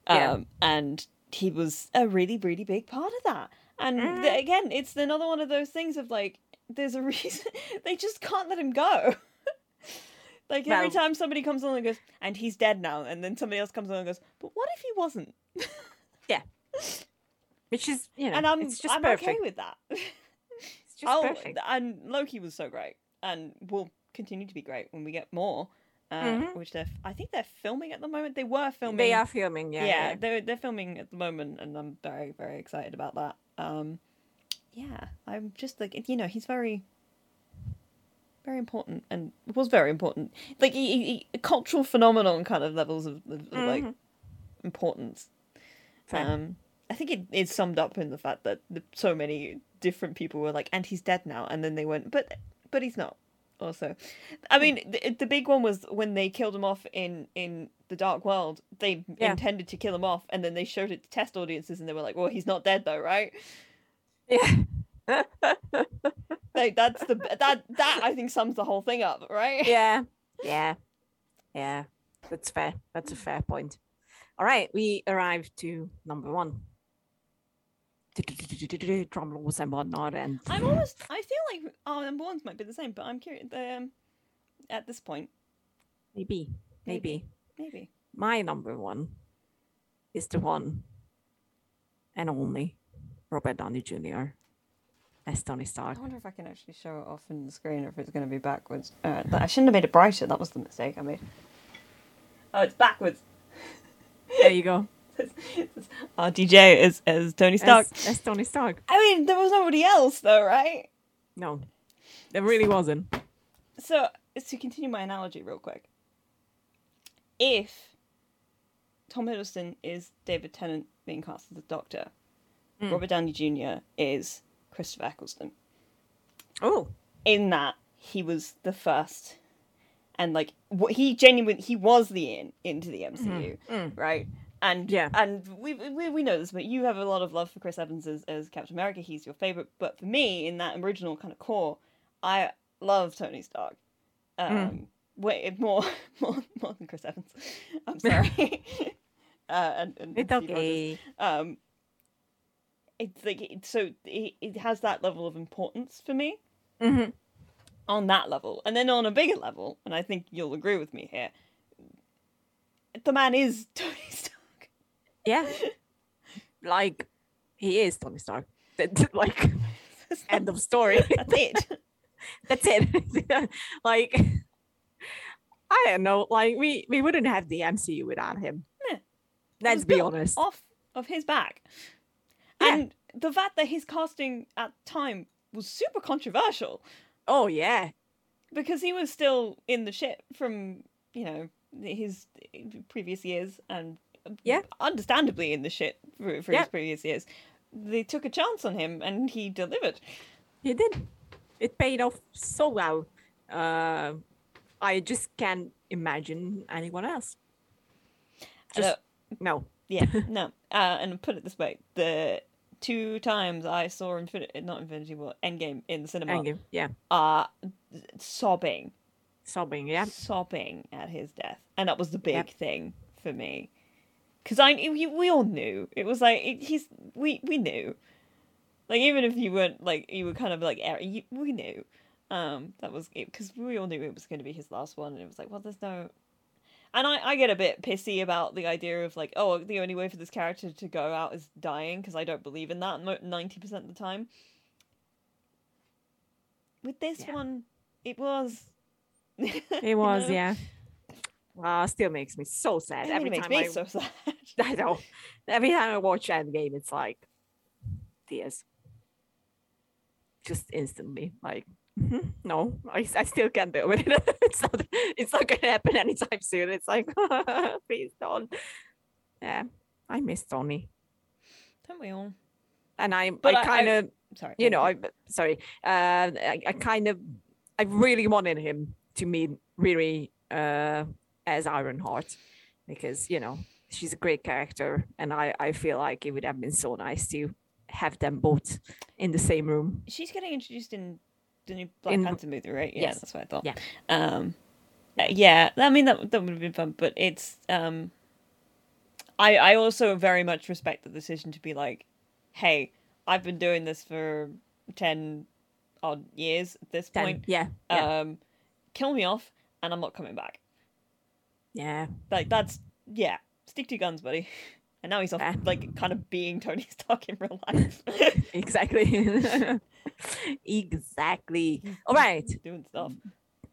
Um, Yeah. and he was a really, really big part of that. And Mm. th- again, it's another one of those things of like, there's a reason they just can't let him go. like every Well- time somebody comes along and goes, and he's dead now, and then somebody else comes along and goes, but what if he wasn't? Yeah. Which is, you know, and I'm just I'm perfect. okay with that. It's just oh, perfect. and Loki was so great, and will continue to be great when we get more. Uh, Mhm. Which they're, I think they're filming at the moment. They were filming. They are filming, yeah. yeah, yeah. they're they're filming at the moment, and I'm very very excited about that. Um, yeah, I'm just like you know he's very very important and was very important. Like he, he, cultural phenomenon kind of levels of, of, of, like importance. Fair. Um, I think it is summed up in the fact that the, so many different people were like, "And he's dead now," and then they went, "But, but he's not." Also, I hmm. mean, the, the big one was when they killed him off in in the Dark World. They Yeah. intended to kill him off, and then they showed it to test audiences, and they were like, "Well, he's not dead though, right?" yeah. Like that's the that that I think sums the whole thing up, right? yeah. Yeah. Yeah. That's fair. That's a fair point. All right. We arrived to number one. Drum rolls and whatnot. And I'm almost. I feel like our number ones might be the same, but I'm curious. Um, at this point, maybe, maybe, maybe. my number one is the one and only Robert Downey Jr. as Tony Stark. I wonder if I can actually show it off in the screen or if it's going to be backwards. Uh, I shouldn't have made it brighter. That was the mistake I made. Oh, it's backwards. There you go. RDJ is as Tony Stark. As, as Tony Stark. I mean, there was nobody else though, right? No, there really wasn't. So, to continue my analogy real quick, if Tom Hiddleston is David Tennant being cast as the Doctor, Mm. Robert Downey Jr. is Christopher Eccleston. Oh, in that he was the first and like what he genuinely he was the in into the MCU mm. right and Yeah. and we, we we know this but you have a lot of love for Chris Evans as, as Captain America he's your favorite but for me in that original kind of core I love Tony Stark um Mm. way more more more than Chris Evans I'm sorry uh and, and it's Steve Rogers. okay. um it's like it, so it, it has that level of importance for me Mhm. on that level. And then on a bigger level, and I think you'll agree with me here, the man is Tony Stark. Yeah, like he is Tony Stark. That- like end of story. that's it. That's it. like I don't know. Like we we wouldn't have the MCU without him. Yeah. Let's be honest. Off of his back. Yeah. And the fact that his casting at the time was super controversial Oh yeah, because he was still in the shit from, you know, his previous years and Yeah. understandably in the shit for, for Yeah. his previous years. They took a chance on him and he delivered. He did. It paid off so well. Uh, I just can't imagine anyone else. Just Uh, no. yeah, no. Uh, and put it this way: the two times I saw Infinity, not Infinity War, Endgame in the cinema, Endgame. Yeah. uh, sobbing, Sobbing. Yeah. sobbing at his death, and that was the big Yep. thing for me. Because I, we, we all knew it was like it, he's we we knew, like even if you weren't like you were kind of like er- you, we knew, um that was it because we all knew it was going to be his last one, and it was like well there's no, and I I get a bit pissy about the idea of like oh the only way for this character to go out is dying because I don't believe in that ninety percent of the time. With this Yeah. one, it was. It was. Yeah. Uh, still makes me so sad It every time me I. so sad. I know. Every time I watch Endgame, it's like tears. Just instantly, like mhm, no, I, I still can't deal with it. it's not. It's not gonna happen anytime soon. It's like please don't. Yeah, I miss Tony, Don't we all? and I But I- I kind of Sorry. you know. I sorry, uh, I, I kind of, I really wanted him to meet Riri uh, as Ironheart because you know she's a great character, and I I feel like it would have been so nice to have them both in the same room. she's getting introduced in the new Black In- Panther movie, right? Yeah, yes. that's what I thought. Yeah. Um, uh, yeah. I mean that that would have been fun, but it's um, I I also very much respect the decision to be like, hey, I've been doing this for ten odd years at this Then, point. yeah, yeah, Um, kill me off, and I'm not coming back. Yeah, Like that's yeah. Stick to your guns, buddy. And now he's off, Yeah. like kind of being Tony Stark in real life. exactly, exactly. All right, doing stuff.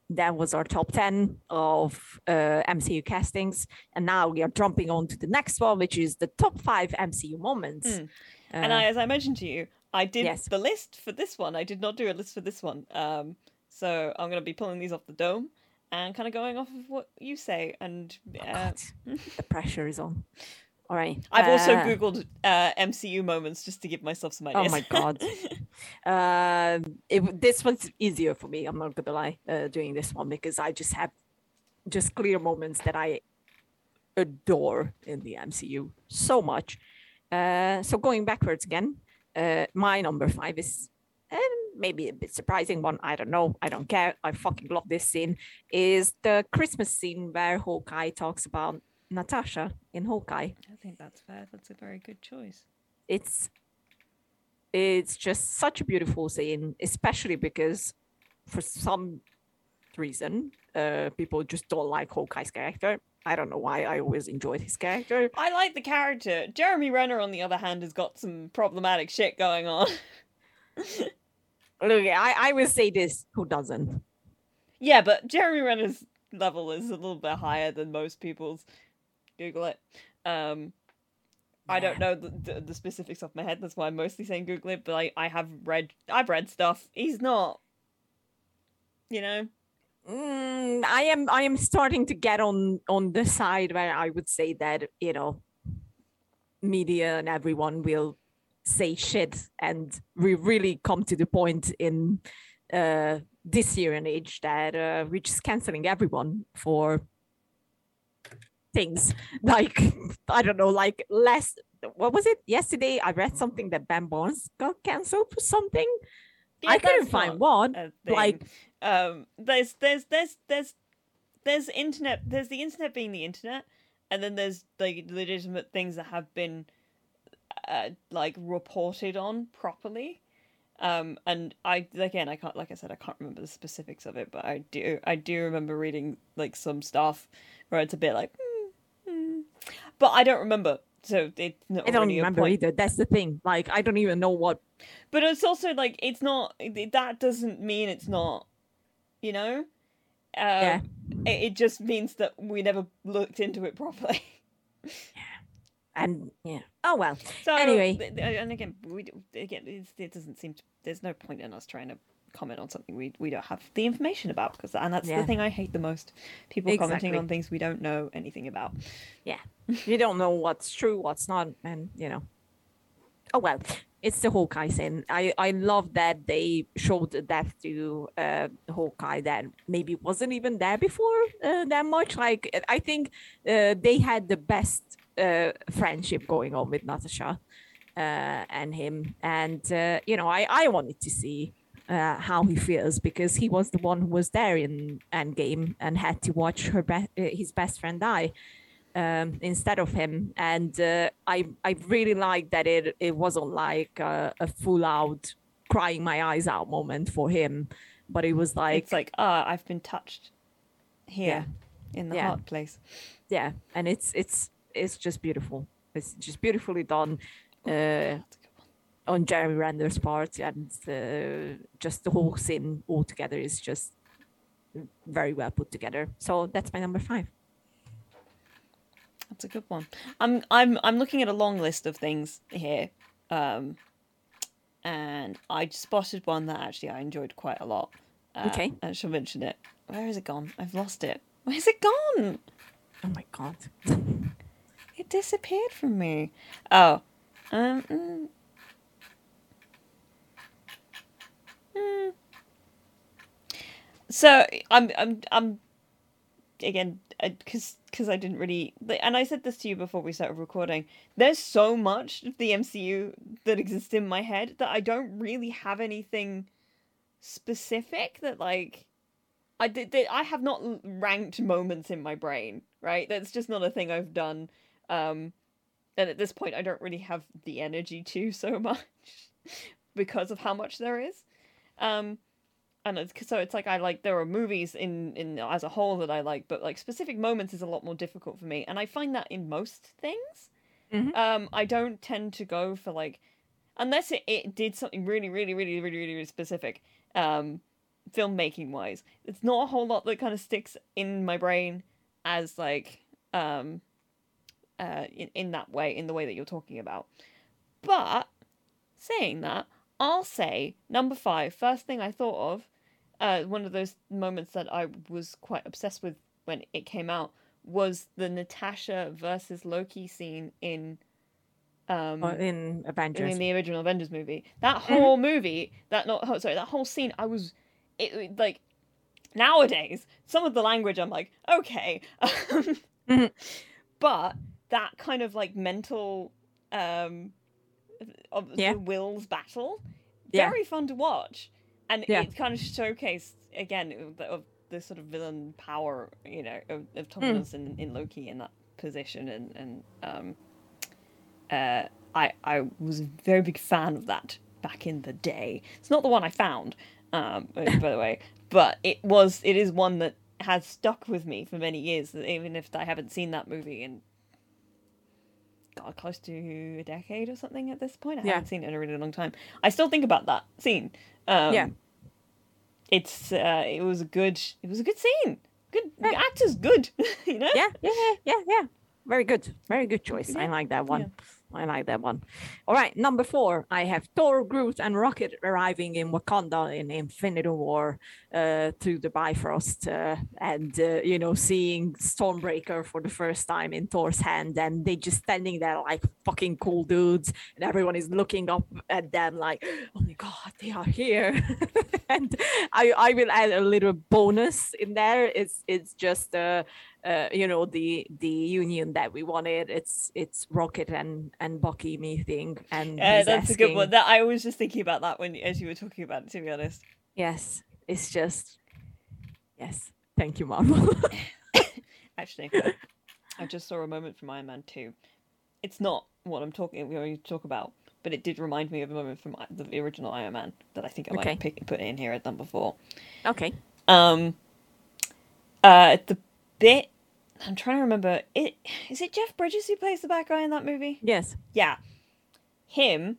that was our top 10 of uh, MCU castings. And now we are jumping on to the next one, which is the top five MCU moments. Mm. and Uh, I, as I mentioned to you, I did yes. the list for this one. I did not do a list for this one. Um, so I'm going to be pulling these off the dome and kind of going off of what you say. And oh uh, God, the pressure is on. All right. I've also uh, googled uh, MCU moments just to give myself some ideas. Oh my God. uh, it, this one's easier for me. I'm not to lie, uh, doing this one because I just have just clear moments that I adore in the MCU so much. Uh, so going backwards again, uh, my number five is um, maybe a bit surprising one. I don't know. I don't care. I fucking love this scene. Is the Christmas scene where Hawkeye talks about Natasha in Hawkeye. I think that's fair. That's a very good choice. It's it's just such a beautiful scene, especially because for some reason, uh, people just don't like Hawkeye's character. I don't know why. I always enjoyed his character. I like the character. Jeremy Renner, on the other hand, has got some problematic shit going on. Look, I, I will say this: who doesn't? yeah, but Jeremy Renner's level is a little bit higher than most people's. Google it. Um, I don't know the, the, the specifics off my head. That's why I'm mostly saying Google it. But I, I have read I've read stuff. He's not. You know. Mm, I am I am starting to get on on the side where I would say that you know media and everyone will say shit and we really come to the point in uh this year and age that uh, we're just canceling everyone for things. Like I don't know like last what was it? Yesterday I read something that Ben Barnes got cancelled for something. I couldn't find one like um there's there's there's there's there's internet there's the internet being the internet and then there's like legitimate things that have been uh, like reported on properly um and i again i can't like i said i can't remember the specifics of it but i do i do remember reading like some stuff where it's a bit like hmm, hmm. but i don't remember so it's not I don't really remember either that's the thing like I don't even know what But it's also like it's not that doesn't mean it's not, you know. Uh, Yeah. It, it just means that we never looked into it properly. And yeah oh well So Anyway. and again, we again it doesn't seem to, there's no point in us trying to comment on something we we don't have the information about because and that's Yeah. the thing I hate the most. People commenting on things we don't know anything about. yeah you don't know what's true what's not and you know oh well it's the hawkeye thing i i love that they showed the death to uh hawkeye that maybe wasn't even there before uh, that much like i think uh, they had the best uh friendship going on with natasha uh and him and uh, you know i i wanted to see uh, how he feels because he was the one who was there in Endgame and had to watch her be- uh, his best friend die um, instead of him. And uh, I I really liked that it it wasn't like a, a full out crying my eyes out moment for him, but it was like it's like ah, I've been touched here in the Yeah. heart place. yeah, and it's it's it's just beautiful. It's just beautifully done. Uh, good one. on Jeremy Renner's part, and uh, just the whole scene altogether is just very well put together. So that's my number five. That's a good one. I'm I'm I'm looking at a long list of things here, um, and I spotted one that actually I enjoyed quite a lot. Uh, Okay. I shall mention it. Where is it gone? I've lost it. Where's it gone? Oh my god. It disappeared from me. Oh, um. mm. Hmm. So I'm I'm I'm again because because I didn't really and I said this to you before we started recording. There's so much of the MCU that exists in my head that I don't really have anything specific that like I did- I have not ranked moments in my brain. Right, that's just not a thing I've done. Um, and at this point, I don't really have the energy to so much because of how much there is. Um, and it's, so it's like I like there are movies in in as a whole that I like, but like specific moments is a lot more difficult for me, and I find that in most things. Mhm. Um, I don't tend to go for like unless it, it did something really, really, really, really, really, really specific. Um, filmmaking wise, it's not a whole lot that kind of sticks in my brain as like um uh in, in that way in the way that you're talking about but saying that i'll say number five first thing i thought of uh one of those moments that i was quite obsessed with when it came out was the natasha versus loki scene in um in Avengers. in the original Avengers movie. That whole movie, that not oh, sorry, that whole scene, I was it it- like nowadays some of the language I'm like okay, Mhm. but that kind of like mental um of Yeah. the wills battle, Yeah. very fun to watch, and Yeah. it kind of showcased again of the, of the sort of villain power, you know, of, of Tom Hiddleston in Loki in that position, and and um uh, I I was a very big fan of that back in the day. It's not the one I found, um, by by the way, but it was. It is one that has stuck with me for many years, even if I haven't seen that movie in God, close to a decade or something at this point. I Yeah. haven't seen it in a really long time. I still think about that scene. Um, Yeah. it's uh, it was a good it was a good scene. Good Yeah. actor's good, you know. yeah, yeah, yeah, yeah, yeah. Very good. Very good choice. I like that one. I like that one. All right, number four. I have Thor, Groot, and Rocket arriving in Wakanda in Infinity War uh, through the Bifrost, uh, and uh, you know, seeing Stormbreaker for the first time in Thor's hand, and they just standing there like fucking cool dudes, and everyone is looking up at them like, oh my god, they are here. and I, I will add a little bonus in there. It's it's just uh, uh, you know the the union that we wanted. It's it's Rocket and and Bucky meeting, and Yeah, that's a good one. That I was just thinking about that when as you were talking about it. To be honest, Yes, it's just yes. Thank you, Marvel. actually, I just saw a moment from Iron Man Two. It's not what I'm talking. We already talk about, but it did remind me of a moment from the original Iron Man that I think I might Okay. pick, put in here at number four. okay. Um, uh, the bit I'm trying to remember. It is it Jeff Bridges who plays the bad guy in that movie? Yes. Yeah, him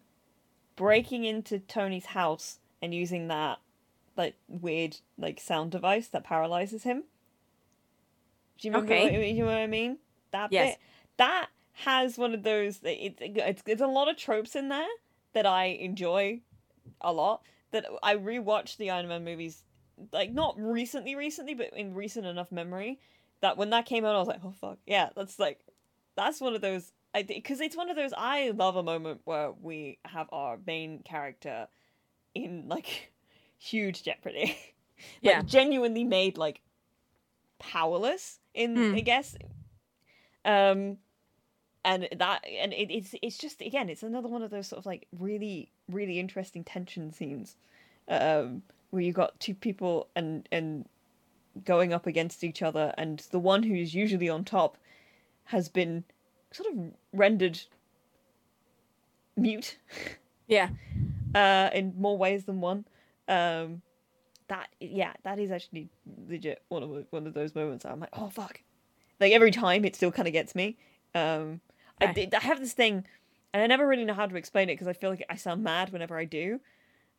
breaking into Tony's house and using that like weird like sound device that paralyzes him. Do you remember Okay. what, you know what I mean? That Yes. bit that has one of those. it's it's it's a lot of tropes in there that I enjoy a lot. that I rewatched the Iron Man movies, like not recently, recently, but in recent enough memory that when that came out, I was like, oh fuck, yeah, that's like, that's one of those. I because it's one of those. I love a moment where we have our main character in like huge jeopardy, like, Yeah. genuinely made like powerless in Hmm. I guess. Um, and that and it, it's it's just again it's another one of those sort of like really really interesting tension scenes, um, where you got two people and and going up against each other, and the one who's usually on top has been sort of rendered mute Yeah. uh, in more ways than one. Um, that yeah, that is actually legit one of one of those moments. I'm like, oh fuck! Like every time, it still kind of gets me. Um, I did- I have this thing, and I never really know how to explain it because I feel like I sound mad whenever I do.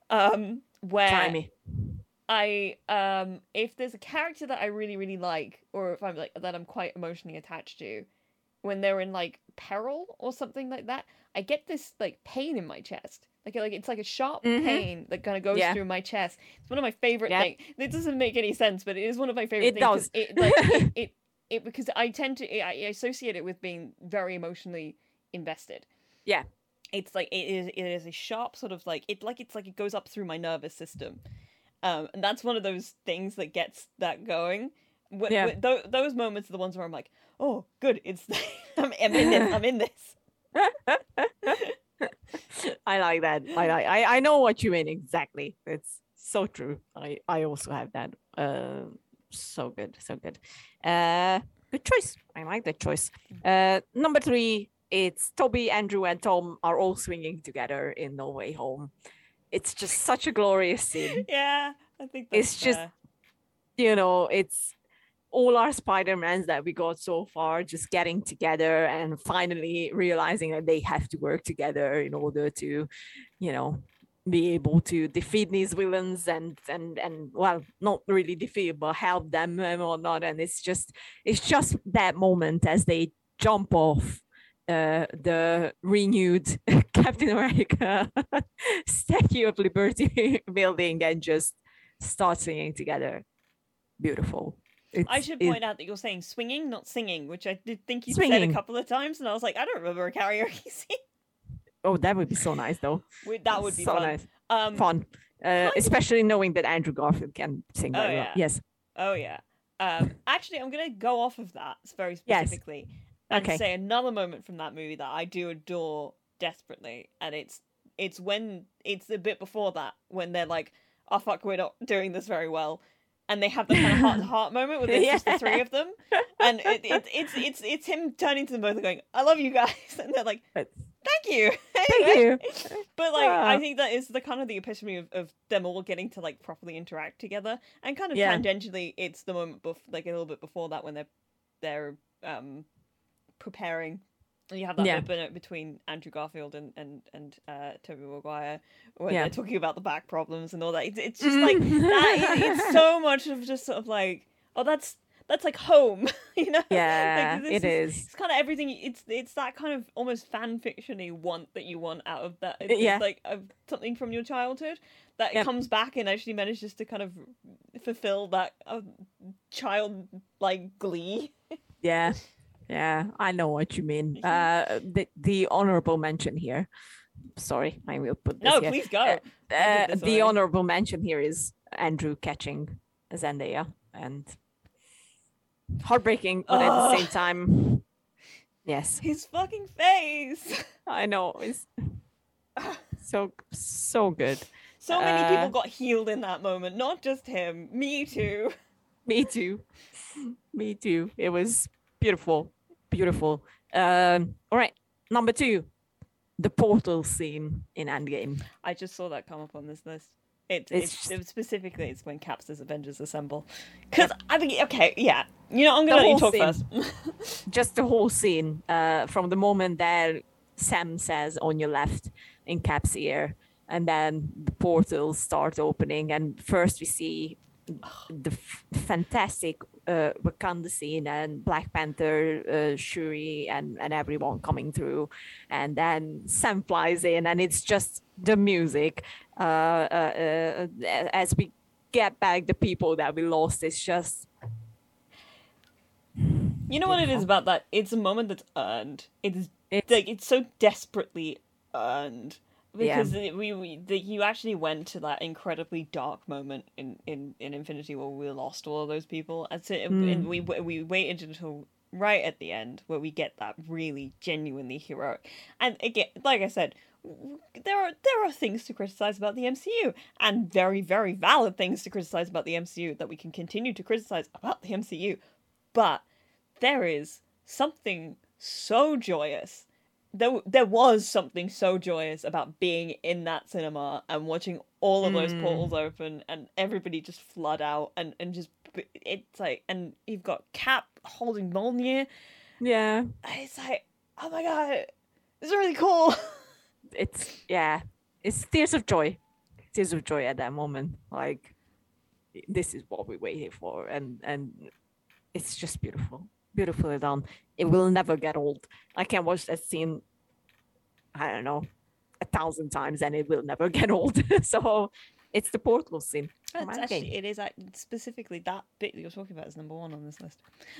Um, where Try me. I um if there's a character that I really really like or if I'm like that I'm quite emotionally attached to when they're in like peril or something like that I get this like pain in my chest like like it's like a sharp Mhm. pain that kind of goes Yeah. through my chest it's one of my favorite Yep. things it doesn't make any sense but it is one of my favorite things. It things does. it like it, it it because I tend to I associate it with being very emotionally invested Yeah. it's like it is it is a sharp sort of like it like it's like it goes up through my nervous system um and that's one of those things that gets that going Wh- Yeah. wh- tho- those moments are the ones where i'm like oh good it's I'm, I'm in this i'm in this I like that. I like. I, I know what you mean exactly. It's so true. I I also have that. Uh, so good, so good. Uh, good choice. I like that choice. Uh, number three. It's Tobey, Andrew, and Tom are all swinging together in No Way Home. It's just such a glorious scene. yeah i think It's just- you know, it's all our Spider-Mans that we got so far just getting together and finally realizing that they have to work together in order to, you know, be able to defeat these villains and and and well, not really defeat, but help them and whatnot. And it's just it's just that moment as they jump off uh, the renewed Captain America Statue of Liberty building and just start singing together. Beautiful. I should point out that you're saying swinging, not singing, which I did think you said a couple of times, and I was like, I don't remember a karaoke scene. Oh, that would be so nice, though. That would be so fun. nice. Um, Fun. Uh, especially knowing that Andrew Garfield can sing Oh, very well. Yes. Oh yeah. Um, actually, I'm gonna go off of that very specifically and Okay. say another moment from that movie that I do adore desperately, and it's it's when it's a bit before that when they're like, "Oh fuck, we're not doing this very well," and they have the kind of heart to heart moment where there's just the three of them, and it, it, it's it's it's him turning to them both and going, "I love you guys," and they're like, But- "Thank you." Thank you. But like, I Ah. think that is the kind of the epitome of, of them all getting to like properly interact together, and kind of Yeah. tangentially, it's the moment bef- like a little bit before that when they're they're um preparing. And you have that Yeah. bit between Andrew Garfield and and and uh, Tobey Maguire when Yeah. they're talking about the back problems and all that. It's, it's just like that. it- it's so much of just sort of like, oh, that's that's like home, you know? Yeah, like, it is. It's kind of everything. It's it's that kind of almost fan fiction you want that you want out of that. It's, Yeah. like of something from your childhood that comes back and actually manages to kind of fulfill that uh, child like glee. Yeah. Yeah. I know what you mean. Uh, the, the honorable mention here. Sorry, I will put this No, here. please go. Uh, Uh, the already. honorable mention here is Andrew catching Zendaya and heartbreaking, but at the same time, yes, His fucking face. I know it's so so good. So many Uh, people got healed in that moment, not just him. Me too. Me too, me too. It was beautiful, beautiful. Um, all right, number two, the portal scene in Endgame. I just saw that come up on this list. It, It's it's, just- specifically it's when Cap says Avengers Assemble. Because I think okay, yeah. You know, I'm gonna let you talk scene. first. just the whole scene uh, from the moment that Sam says on your left in Cap's ear, and then the portals start opening, and first we see the f- fantastic uh, Wakanda scene and Black Panther, uh, Shuri, and and everyone coming through, and then Sam flies in, and it's just the music. uh, uh, uh, as we get back the people that we lost. It's just You know what it is about that? It's a moment that's earned. It's it's like it's so desperately earned. Because it, we, we the, you actually went to that incredibly dark moment in in in Infinity where we lost all of those people, and so Mm. and we we waited until right at the end where we get that really genuinely heroic. And again, like I said. There are there are things to criticize about the MCU, and very very valid things to criticize about the MCU that we can continue to criticize about the MCU, but there is something so joyous. There, there was something so joyous about being in that cinema and watching all of those Mm. portals open and everybody just flood out and, and just it's like and you've got Cap holding Mjolnir. yeah. It's like oh my god, it's really cool. It's yeah. It's tears of joy, tears of joy at that moment. Like this is what we waited for, and and it's just beautiful, beautifully done. It will never get old. I can watch that scene. I don't know, a thousand times, and it will never get old. so it's the portal scene. actually it is specifically that bit that you're talking about is number one on this list.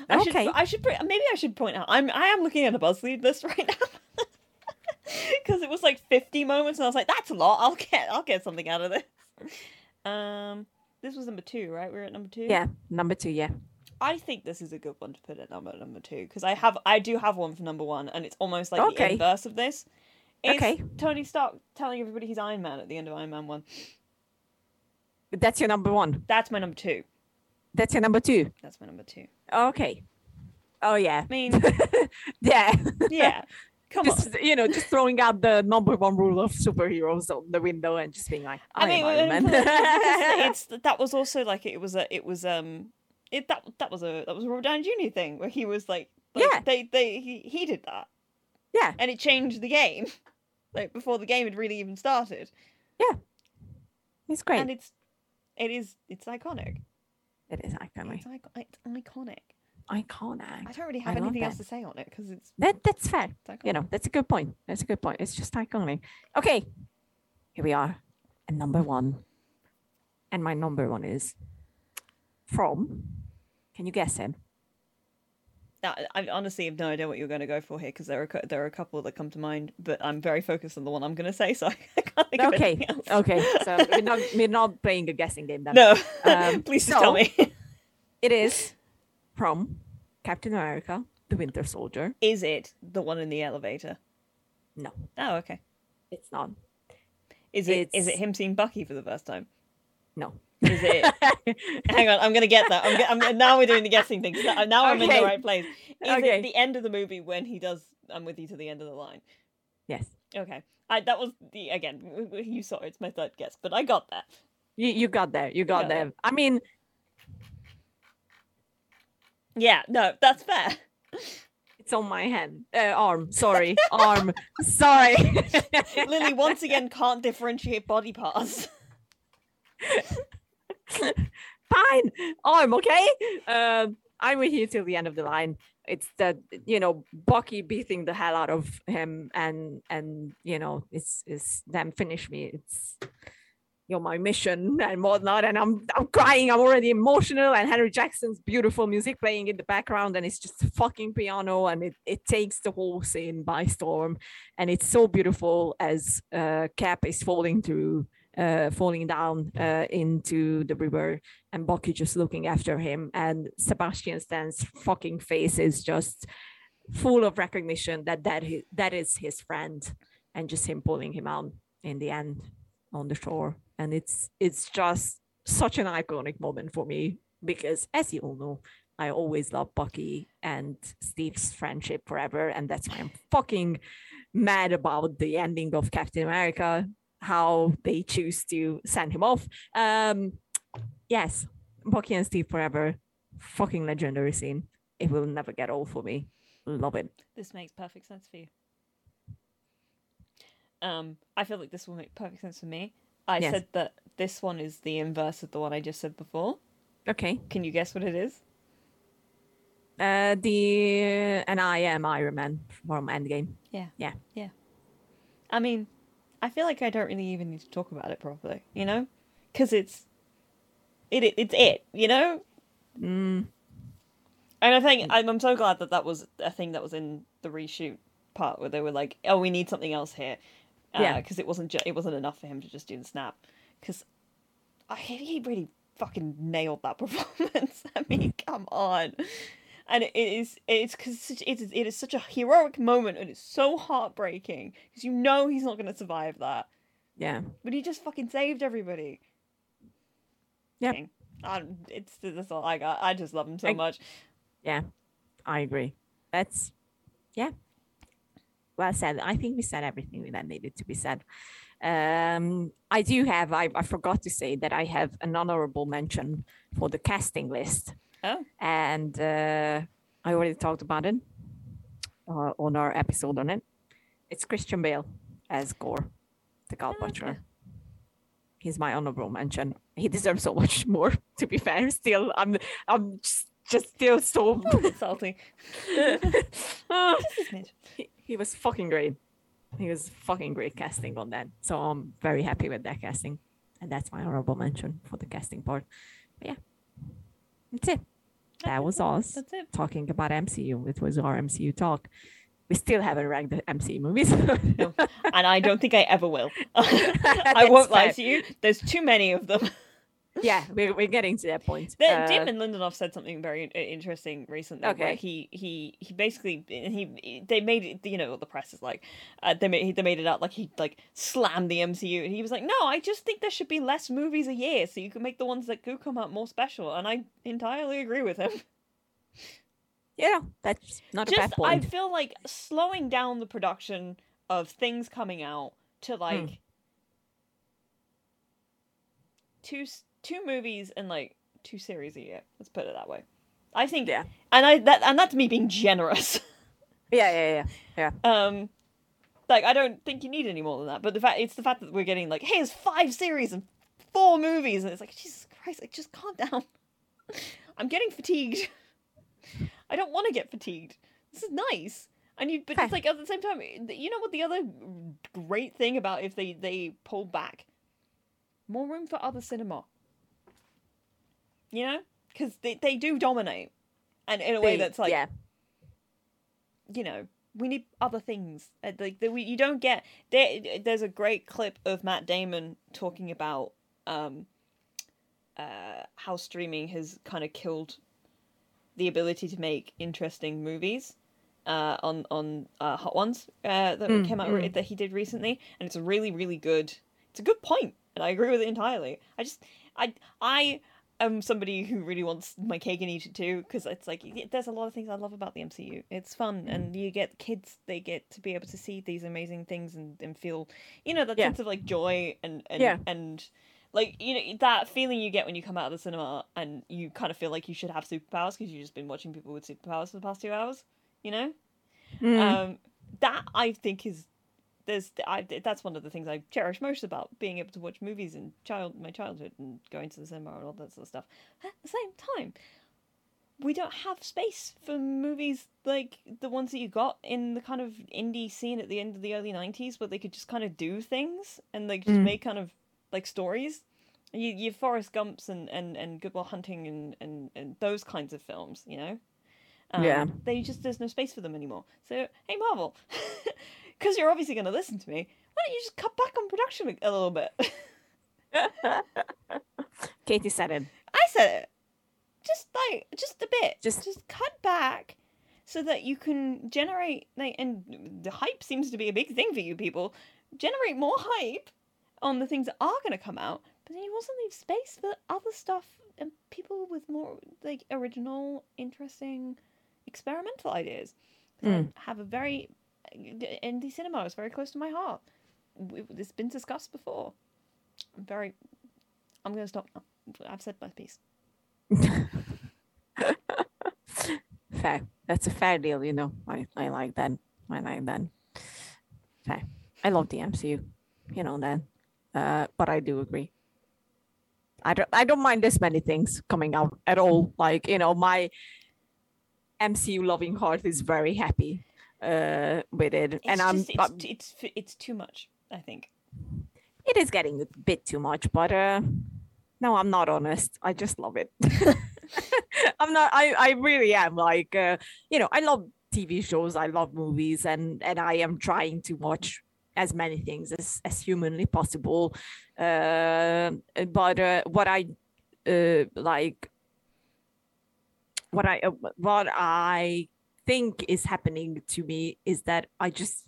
I should Okay. I should maybe I should point out I'm I am looking at a BuzzFeed list right now because it was like 50 moments and I was like that's a lot. I'll get I'll get something out of this. Um, this was number two, right? We're at number two. Yeah, number two. Yeah. I think this is a good one to put at number number two because I have I do have one for number one and it's almost like the Okay. inverse of this. It's Okay. Tony Stark telling everybody he's Iron Man at the end of Iron Man one. That's your number one. That's my number two. That's your number two. That's my number two. Okay. Oh yeah. I mean, Yeah. yeah. Come on. you know, just throwing out the number one rule of superheroes on the window and just being like, I, I mean, Iron Man. it's that was also like it was a it was um it that that was a that was a Robert Downey Jr. thing where he was like, like Yeah. they they he, he did that yeah, and it changed the game like before the game had really even started Yeah, it's great. and it's it is it's iconic it is iconic. it's, it's iconic Iconic. I don't really have love anything else to say on it because it's, That that's fair. it's. You know, that's a good point. That's a good point. It's just iconic. Okay, here we are, and number one, and my number one is from. Can you guess him? Now, I honestly have no idea what you're going to go for here because there are there are a couple that come to mind, but I'm very focused on the one I'm going to say, so I can't think of Okay, anything else. okay. So we're not we're not playing a guessing game then. No, Um, please just tell me. It is from Captain America: The Winter Soldier. Is it the one in the elevator? No, Oh, okay. it's not. Is it is it him seeing Bucky for the first time? No. Is it? hang on, I'm gonna get that. I'm, I'm now we're doing the guessing thing. Now now I'm in the right place. Is Okay. it the end of the movie when he does? I'm with you to the end of the line. yes, Okay. I that was the again. You saw it, it's my third guess, but I got that. you you got there. You got got there. I mean, Yeah. No, that's fair. it's on my hand, uh, arm. Sorry, arm. Sorry. Lily once again can't differentiate body parts. Fine, I'm Okay. Um, I'm with you till the end of the line. It's that you know Bucky beating the hell out of him, and and you know it's it's them finish me. It's you're my mission and whatnot, and I'm I'm crying. I'm already emotional, and Henry Jackman's beautiful music playing in the background, and it's just fucking piano, and it it takes the whole scene by storm, and it's so beautiful as uh, Cap is falling through. Uh, falling down uh, into the river and Bucky just looking after him. And Sebastian Stan's fucking face is just full of recognition that that, he, that is his friend and just him pulling him out in the end on the shore. And it's it's just such an iconic moment for me because as you all know I always love Bucky and Steve's friendship forever. And that's why I'm fucking mad about the ending of Captain America how they choose to send him off um yes, Bucky and Steve forever. Fucking legendary scene. It will never get old for me. Love it. This makes perfect sense for you. Um, I feel like this will make perfect sense for me. I Yes. said that this one is the inverse of the one I just said before. Okay. Can you guess what it is? Uh, the and I am Iron Man from Endgame. Yeah. Yeah. Yeah. I mean, I feel like I don't really even need to talk about it properly, you know, because it's it, it it's it, you know. Mm, And I think I'm, I'm so glad that that was a thing that was in the reshoot part where they were like, "Oh, we need something else here," uh, Yeah. because it wasn't ju- it wasn't enough for him to just do the snap. Because he he really fucking nailed that performance. I mean, come on. And it is it's because it is it is such a heroic moment and it's so heartbreaking because you know he's not going to survive that, yeah. but he just fucking saved everybody. Yeah, I, it's that's all I got. I just love him so I- much. Yeah, I agree. That's yeah. Well said. I think we said everything that needed to be said. Um, I do have. I, I forgot to say that I have an honorable mention for the casting list, Oh, and uh, I already talked about it uh, on our episode on it. It's Christian Bale as Gorr, the Gal Oh, okay. Butcher. He's my honorable mention. He deserves so much more. To be fair, still, I'm, I'm just, just still so. bit salty. Ah, Just a smidge. he, he was fucking great. He was fucking great casting on that. So I'm very happy with that casting. And that's my honorable mention for the casting part. But yeah. That's it. That was us That's it. talking about MCU. It was our MCU talk. We still haven't ranked the MCU movies. No. and I don't think I ever will. I won't lie to you. There's too many of them. Yeah, we're, we're getting to that point. The- Uh, Damon Lindelof said something very interesting recently. Where Okay. he he he basically he they made it. You know what the press is like. Uh, they made they made it out like he like slammed the MCU, and he was like, "No, I just think there should be less movies a year, so you can make the ones that do come out more special." And I entirely agree with him. yeah, that's not a bad just I feel like slowing down the production of things coming out to Hmm. like two s- two movies and like two series a year. Let's put it that way. I think Yeah. and I that and that's me being generous. Yeah, yeah, yeah. Yeah. Um like I don't think you need any more than that. But the fact it's the fact that we're getting like, hey, it's five series and four movies, and it's like, Jesus Christ, like just calm down. I'm getting fatigued. I don't want to get fatigued. This is nice. And you, but it's like at the same time, you know what the other great thing about if they they pull back, more room for other cinema. You know, because they they do dominate, and in a way They- that's like yeah, you know we need other things. Uh, like that we you don't get there there's a great clip of Matt Damon talking about um uh how streaming has kind of killed the ability to make interesting movies uh on on uh hot ones uh that Mm, came out re- that he did recently. And it's a really really good it's a good point and I agree with it entirely. I just I I am somebody who really wants my cake and eat it too because it's like there's a lot of things I love about the MCU. It's fun and you get kids they get to be able to see these amazing things and, and feel you know that Yeah. sense of like joy and and Yeah. and like you know that feeling you get when you come out of the cinema and you kind of feel like you should have superpowers because you've just been watching people with superpowers for the past two hours. You know, Mm. um, that I think is there's I that's one of the things I cherish most about being able to watch movies in child my childhood and going to the cinema and all that sort of stuff. At the same time, we don't have space for movies like the ones that you got in the kind of indie scene at the end of the early '90s, where they could just kind of do things and like just Mm. make kind of like stories. You you Forrest Gumps and and and Good Will Hunting and and and those kinds of films, you know. Um, Yeah. They just there's no space for them anymore. So hey Marvel, because you're obviously going to listen to me. Why don't you just cut back on production a little bit? Katie said it. I said it. Just like just a bit. Just- just cut back so that you can generate like and the hype seems to be a big thing for you people. Generate more hype on the things that are going to come out, but then you also leave space for other stuff and people with more like original, interesting, experimental ideas. Mm. Have a very indie cinema is very close to my heart. It's been discussed before. I'm very. I'm going to stop now. I've said my piece. fair. That's a fair deal, you know. I, I like that. I like that. Fair. I love the MCU, you know that. Uh, but I do agree. I don't I don't mind this many things coming out at all. Like, you know, my MCU loving heart is very happy uh with it. It's and I'm, just, it's, I'm it's f- it's too much. I think it is getting a bit too much, but uh, no, I'm not honest. I just love it. I'm not. I I really am. Like uh, you know, I love TV shows. I love movies, and and I am trying to watch as many things as as humanly possible. Uh, but uh, what I uh, like, what I uh, what I think is happening to me is that I just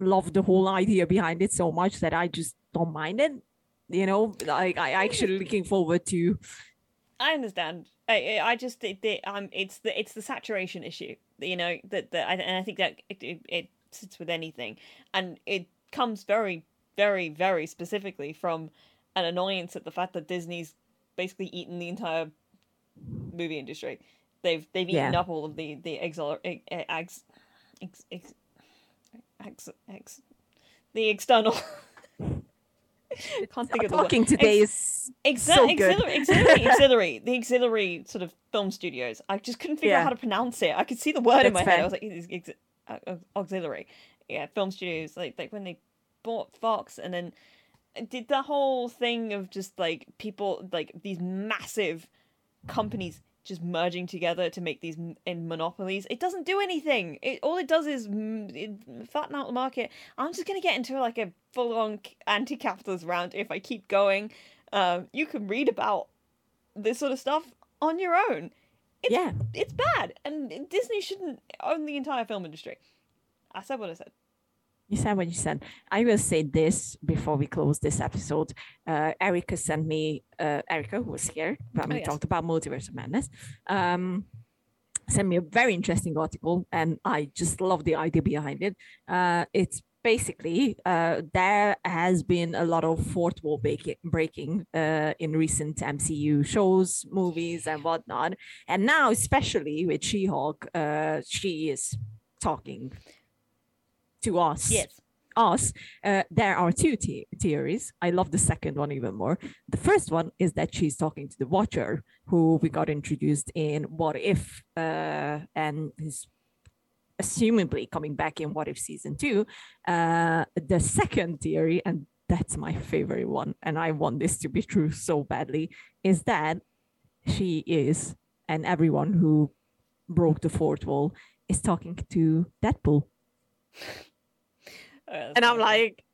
love the whole idea behind it so much that I just don't mind it. You know, like I actually looking forward to. I understand. I I just it, it, um it's the it's the saturation issue. You know that that and I think that it, it, it sits with anything, and it comes very very very specifically from an annoyance at the fact that Disney's basically eaten the entire movie industry. They've they've eaten Yeah. up all of the the exil ex, ex, ex, ex, ex, ex the external. Can't think of the word. Talking today Ex- is Exa- so good. auxiliary, auxiliary, auxiliary, the auxiliary sort of film studios. I just couldn't figure out how to pronounce it. I could see the word in That's my head. I was like, uh, uh, auxiliary. Yeah, film studios. Like, like when they bought Fox and then did the whole thing of just like people, like these massive companies just merging together to make these in monopolies. It doesn't do anything. It all it does is it, fatten out the market. I'm just gonna get into like a full on anti-capitalist round if I keep going. Um, you can read about this sort of stuff on your own. It's, yeah. it's bad, and Disney shouldn't own the entire film industry. I said what I said. You said what you said. I will say this before we close this episode. Uh, Erica sent me, uh, Erica, who was here when Oh, we yes. talked about Multiverse of Madness, um, sent me a very interesting article, and I just love the idea behind it. Uh, it's basically uh, there has been a lot of fourth wall breaking, breaking uh, in recent MCU shows, movies, and whatnot. And now, especially with She Hulk, uh, she is talking to us Yes. us, uh, there are two the- theories. I love the second one even more. The first one is that she's talking to the Watcher, who we got introduced in What If, uh, and is assumably coming back in What If season two. Uh, the second theory, and that's my favorite one, and I want this to be true so badly, is that she is, and everyone who broke the fourth wall is talking to Deadpool. And I'm like,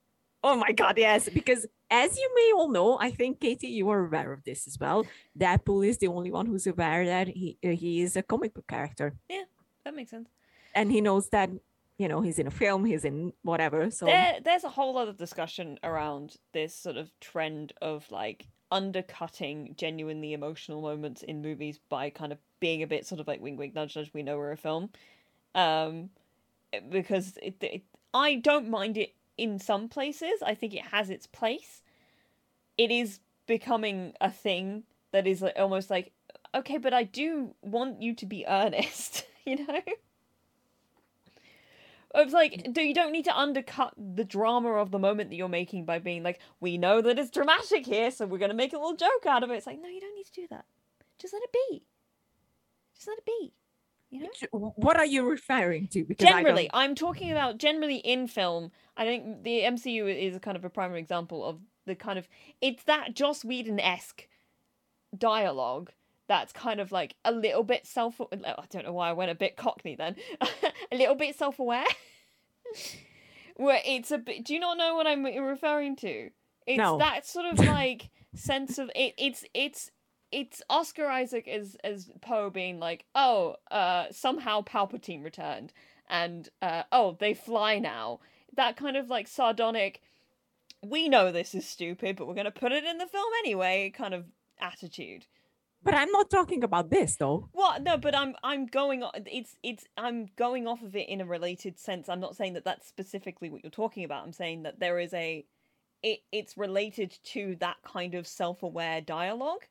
oh my God, yes. Because as you may all know, I think, Katie, you are aware of this as well. Deadpool is the only one who's aware that he, uh, he is a comic book character. Yeah, that makes sense. And he knows that, you know, he's in a film, he's in whatever. So, there there's a whole lot of discussion around this sort of trend of like undercutting genuinely emotional moments in movies by kind of being a bit sort of like wink wink nudge nudge we know we're a film um because it, it i don't mind it in some places i think it has its place it is becoming a thing that is like, almost like okay but i do want you to be earnest you know it's like, do you don't need to undercut the drama of the moment that you're making by being like, we know that it's dramatic here, so we're gonna make a little joke out of it. It's like, no, you don't need to do that. Just let it be. Just let it be. You know. What are you referring to? Because Generally, I'm talking about generally in film. I think the MCU is a kind of a primary example of the kind of it's that Joss Whedon esque dialogue that's kind of like a little bit self. Oh, I don't know why I went a bit cockney then. a little bit self aware. Where it's a bit. Do you not know what I'm referring to? It's No. that sort of like sense of it. It's it's it's Oscar Isaac as as Poe being like, oh, uh, somehow Palpatine returned, and uh, oh, they fly now. That kind of like sardonic. We know this is stupid, but we're gonna put it in the film anyway. Kind of attitude. But I'm not talking about this though. What? No, but I'm I'm going. o- It's it's I'm going off of it in a related sense. I'm not saying that that's specifically what you're talking about. I'm saying that there is a, it it's related to that kind of self-aware dialogue.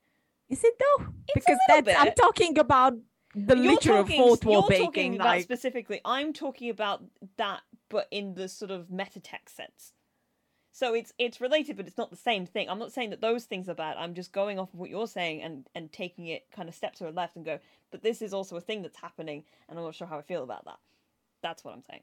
Is it though? It's because that's I'm talking about the You're literal talking- fourth wall you're talking baking. about Like, specifically. I'm talking about that, but in the sort of metatext sense. So it's it's related, but it's not the same thing. I'm not saying that those things are bad. I'm just going off of what you're saying and and taking it kind of step to the left and go. But this is also a thing that's happening, and I'm not sure how I feel about that. That's what I'm saying.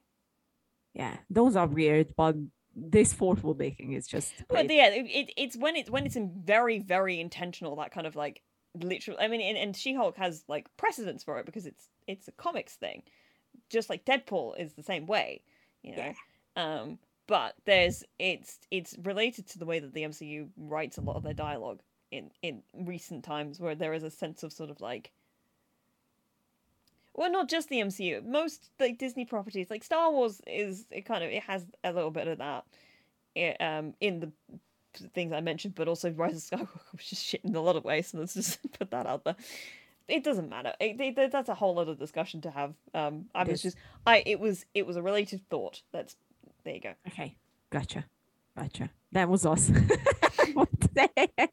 yeah, those are weird, but this fourth wall baking is just. But yeah, it, it, it's when it's when it's in very very intentional that kind of like literal. I mean, and, and She Hulk has like precedence for it because it's it's a comics thing, just like Deadpool is the same way, you know. Um, but there's it's it's related to the way that the MCU writes a lot of their dialogue in in recent times, where there is a sense of sort of like. Well, not just the MCU. Most like Disney properties, like Star Wars, is it kind of it has a little bit of that, i- um, in the things I mentioned, but also Rise of Skywalker was just shit in a lot of ways. So let's just put that out there. It doesn't matter. It, it- that's a whole other discussion to have. Um, I It was just, I it was it was a related thought. That's there you go. Okay, gotcha, gotcha. That was us. What the heck?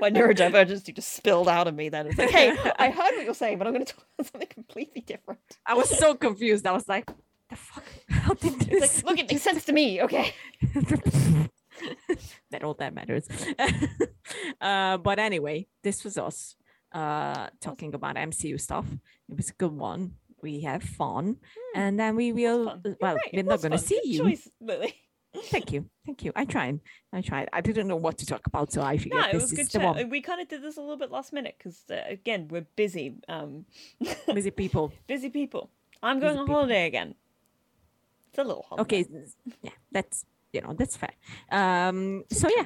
My neurodivergence just spilled out of me. Then it's like, hey, I heard what you're saying, but I'm going to talk about something completely different. I was so confused. I was like, the fuck? How did It's this? like, look, it makes sense to me. Okay. that all that matters. uh, but anyway, this was us uh, talking about MCU stuff. It was a good one. We have fun, and then we will. Well, right, we're not going to see you. Choice. Thank you, thank you. I tried. I tried. I didn't know what to talk about, so I figured No, it this was is good the chat. one. We kind of did this a little bit last minute because, uh, again, we're busy. Um, Busy people. busy people. I'm Busy going on people. holiday again. It's a little holiday. Okay, yeah, that's you know that's fair. Um, Just so yeah,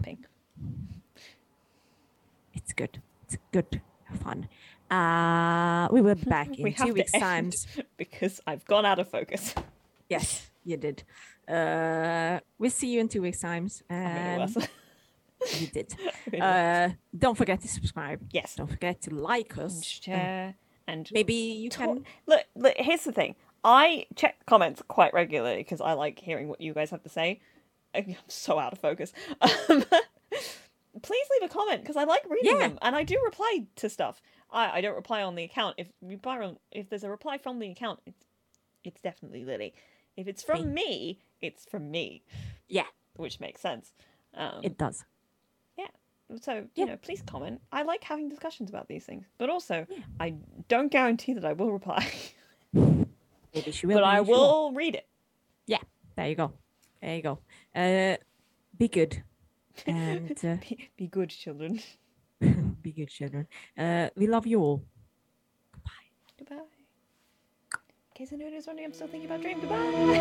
it's good. It's good fun. Uh, we were back in we have two weeks' time. because I've gone out of focus. Yes, you did. Uh, we'll see you in two weeks' times. I mean, it And you did. Uh, don't forget to subscribe. yes. Don't forget to like us. and share and maybe you talk- can. look, look. Here's the thing. I check comments quite regularly because I like hearing what you guys have to say. I'm so out of focus. Um, please leave a comment because I like reading Yeah. them and I do reply to stuff. I, I don't reply on the account. If you reply on, if there's a reply from the account, it's it's definitely Lily. If it's from me, it's from me. Yeah. which makes sense. Um, It does. Yeah. So you Yeah. know, please comment. I like having discussions about these things, but also Yeah. I don't guarantee that I will reply, Maybe she will. but I will read it. Yeah. There you go. There you go. Uh, be good. And uh, Be, be good, children. be good, children. Uh, we love you all. case anyone is wondering, I'm still thinking about Dream. Goodbye.